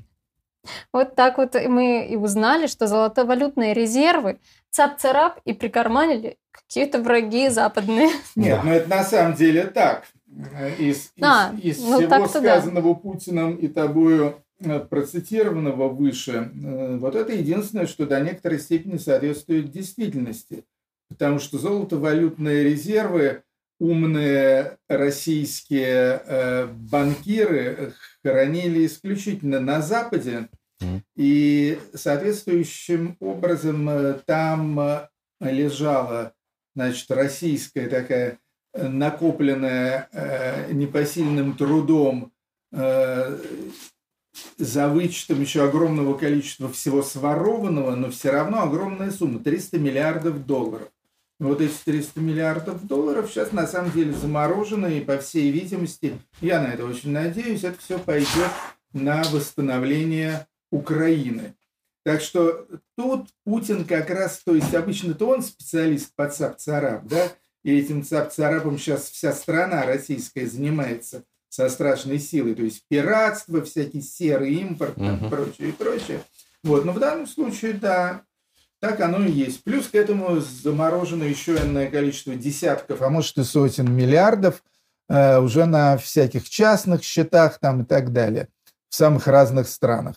Вот так вот мы и узнали, что золотовалютные резервы цап-царап и прикарманили какие-то враги западные. Нет, ну это на самом деле так. Э, из, а, из, из ну, всего сказанного да. Путиным и тобою э, процитированного выше, э, вот это единственное, что до некоторой степени соответствует действительности. Потому что золотовалютные резервы умные российские банкиры хранили исключительно на Западе, и соответствующим образом там лежала значит, российская такая накопленное э, непосильным трудом э, за вычетом еще огромного количества всего сворованного, но все равно огромная сумма – 300 миллиардов долларов. Вот эти 300 миллиардов долларов сейчас на самом деле заморожены, и по всей видимости, я на это очень надеюсь, это все пойдет на восстановление Украины. Так что тут Путин как раз, то есть обычно-то он специалист по цап-царап, да, и этим царапом сейчас вся страна российская занимается со страшной силой. То есть пиратство, всякий серый импорт и угу. прочее, и прочее. Вот. Но в данном случае, да, так оно и есть. Плюс к этому заморожено еще энное количество десятков, а может и сотен миллиардов э, уже на всяких частных счетах там и так далее, в самых разных странах.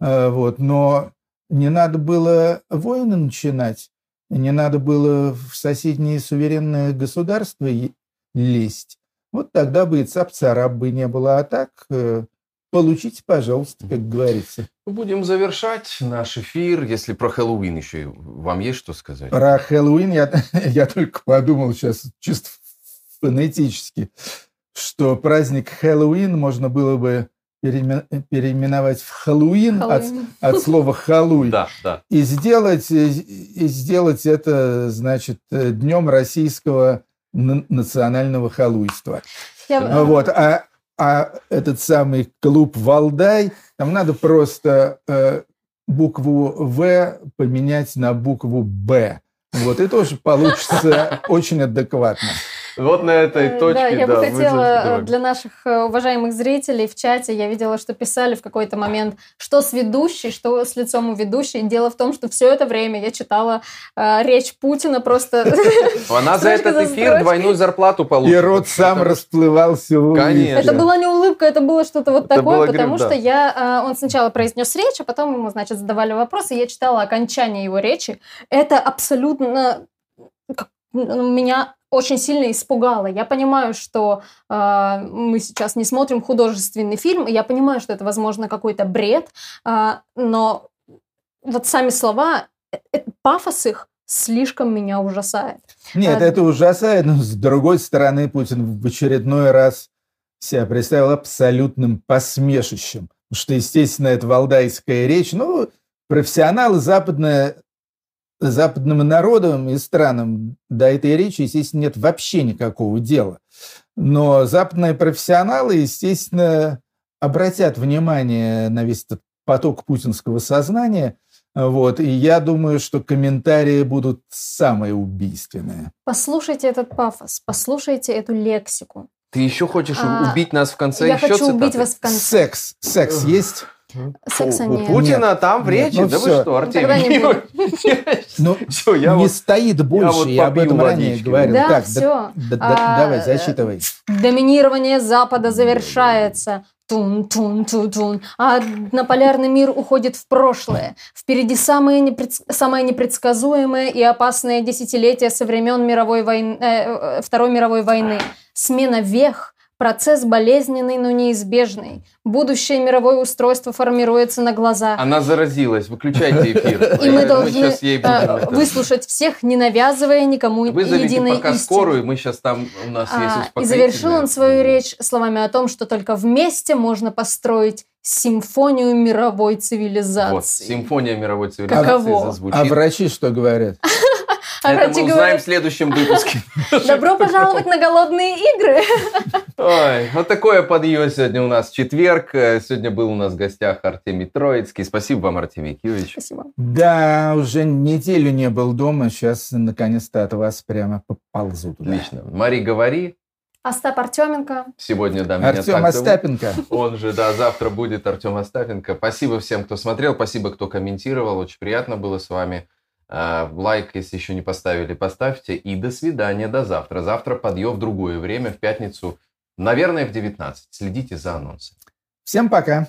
Э, вот. Но не надо было войны начинать, не надо было в соседние суверенные государства лезть. Вот тогда бы и цап-царап бы не было. А так э, получите, пожалуйста, как говорится. Будем завершать наш эфир. Если про Хэллоуин еще вам есть что сказать? Про Хэллоуин я, я только подумал сейчас чисто фонетически, что праздник Хэллоуин можно было бы переименовать в Хэллоуин от, от слова «халуй». Да, да. И сделать, и сделать это, значит, днем российского национального халуйства. Я... Вот. А, а этот самый клуб «Валдай», там надо просто э, букву «В» поменять на букву «Б». Вот, и тоже получится очень адекватно. Вот на этой э, точке, да. Я да, бы хотела э, для наших э, уважаемых зрителей в чате, я видела, что писали в какой-то момент, что с ведущей, что с лицом у ведущей. Дело в том, что все это время я читала э, речь Путина просто... Она за этот эфир двойную зарплату получит. И рот сам расплывался в Конечно. Это была не улыбка, это было что-то вот такое, потому что я... Он сначала произнес речь, а потом ему, значит, задавали вопросы, я читала окончание его речи. Это абсолютно абсолютно меня очень сильно испугало. Я понимаю, что э, мы сейчас не смотрим художественный фильм, и я понимаю, что это, возможно, какой-то бред, э, но вот сами слова, э, э, пафос их слишком меня ужасает. Нет, а, это ужасает, но с другой стороны Путин в очередной раз себя представил абсолютным посмешищем. Что, естественно, это валдайская речь. Ну, профессионалы западная западным народам и странам до этой речи, естественно, нет вообще никакого дела. Но западные профессионалы, естественно, обратят внимание на весь этот поток путинского сознания. Вот, и я думаю, что комментарии будут самые убийственные. Послушайте этот пафос, послушайте эту лексику. Ты еще хочешь а, убить нас в конце? Я еще хочу цитаты? убить вас в конце. Секс, секс есть? Секса нет. У Путина нет. там в речи? Нет, ну да все. вы что, Артемий? Ну, все, я не вот, стоит больше, я, об этом ранее говорил. Да, все. А, давай, зачитывай. Доминирование Запада завершается. Тун-тун-тун-тун. А однополярный мир уходит в прошлое. Впереди самые непред... самое непредсказуемое и опасное десятилетие со времен мировой войны, э, э, Второй мировой войны. Смена вех Процесс болезненный, но неизбежный. Будущее мировое устройство формируется на глаза. Она заразилась. Выключайте эфир. И мы должны э, выслушать всех, не навязывая никому единой пока скорую, мы сейчас там, у нас есть а, И завершил он свою речь словами о том, что только вместе можно построить симфонию мировой цивилизации. Вот, симфония мировой цивилизации Каково? зазвучит. А врачи что говорят? А Это мы узнаем говорят... в следующем выпуске. Добро пожаловать на голодные игры. Ой, вот такое подъем сегодня у нас четверг. Сегодня был у нас в гостях Артемий Троицкий. Спасибо вам, Артемий Киевич. Спасибо. Да, уже неделю не был дома. Сейчас наконец-то от вас прямо поползу туда. Отлично. Мари, говори. Остап Артеменко. Сегодня, да, меня Артем Остапенко. Он же, да, завтра будет Артем Остапенко. Спасибо всем, кто смотрел, спасибо, кто комментировал. Очень приятно было с вами. А, лайк, если еще не поставили, поставьте. И до свидания, до завтра. Завтра подъем в другое время, в пятницу, наверное, в 19. Следите за анонсом. Всем пока.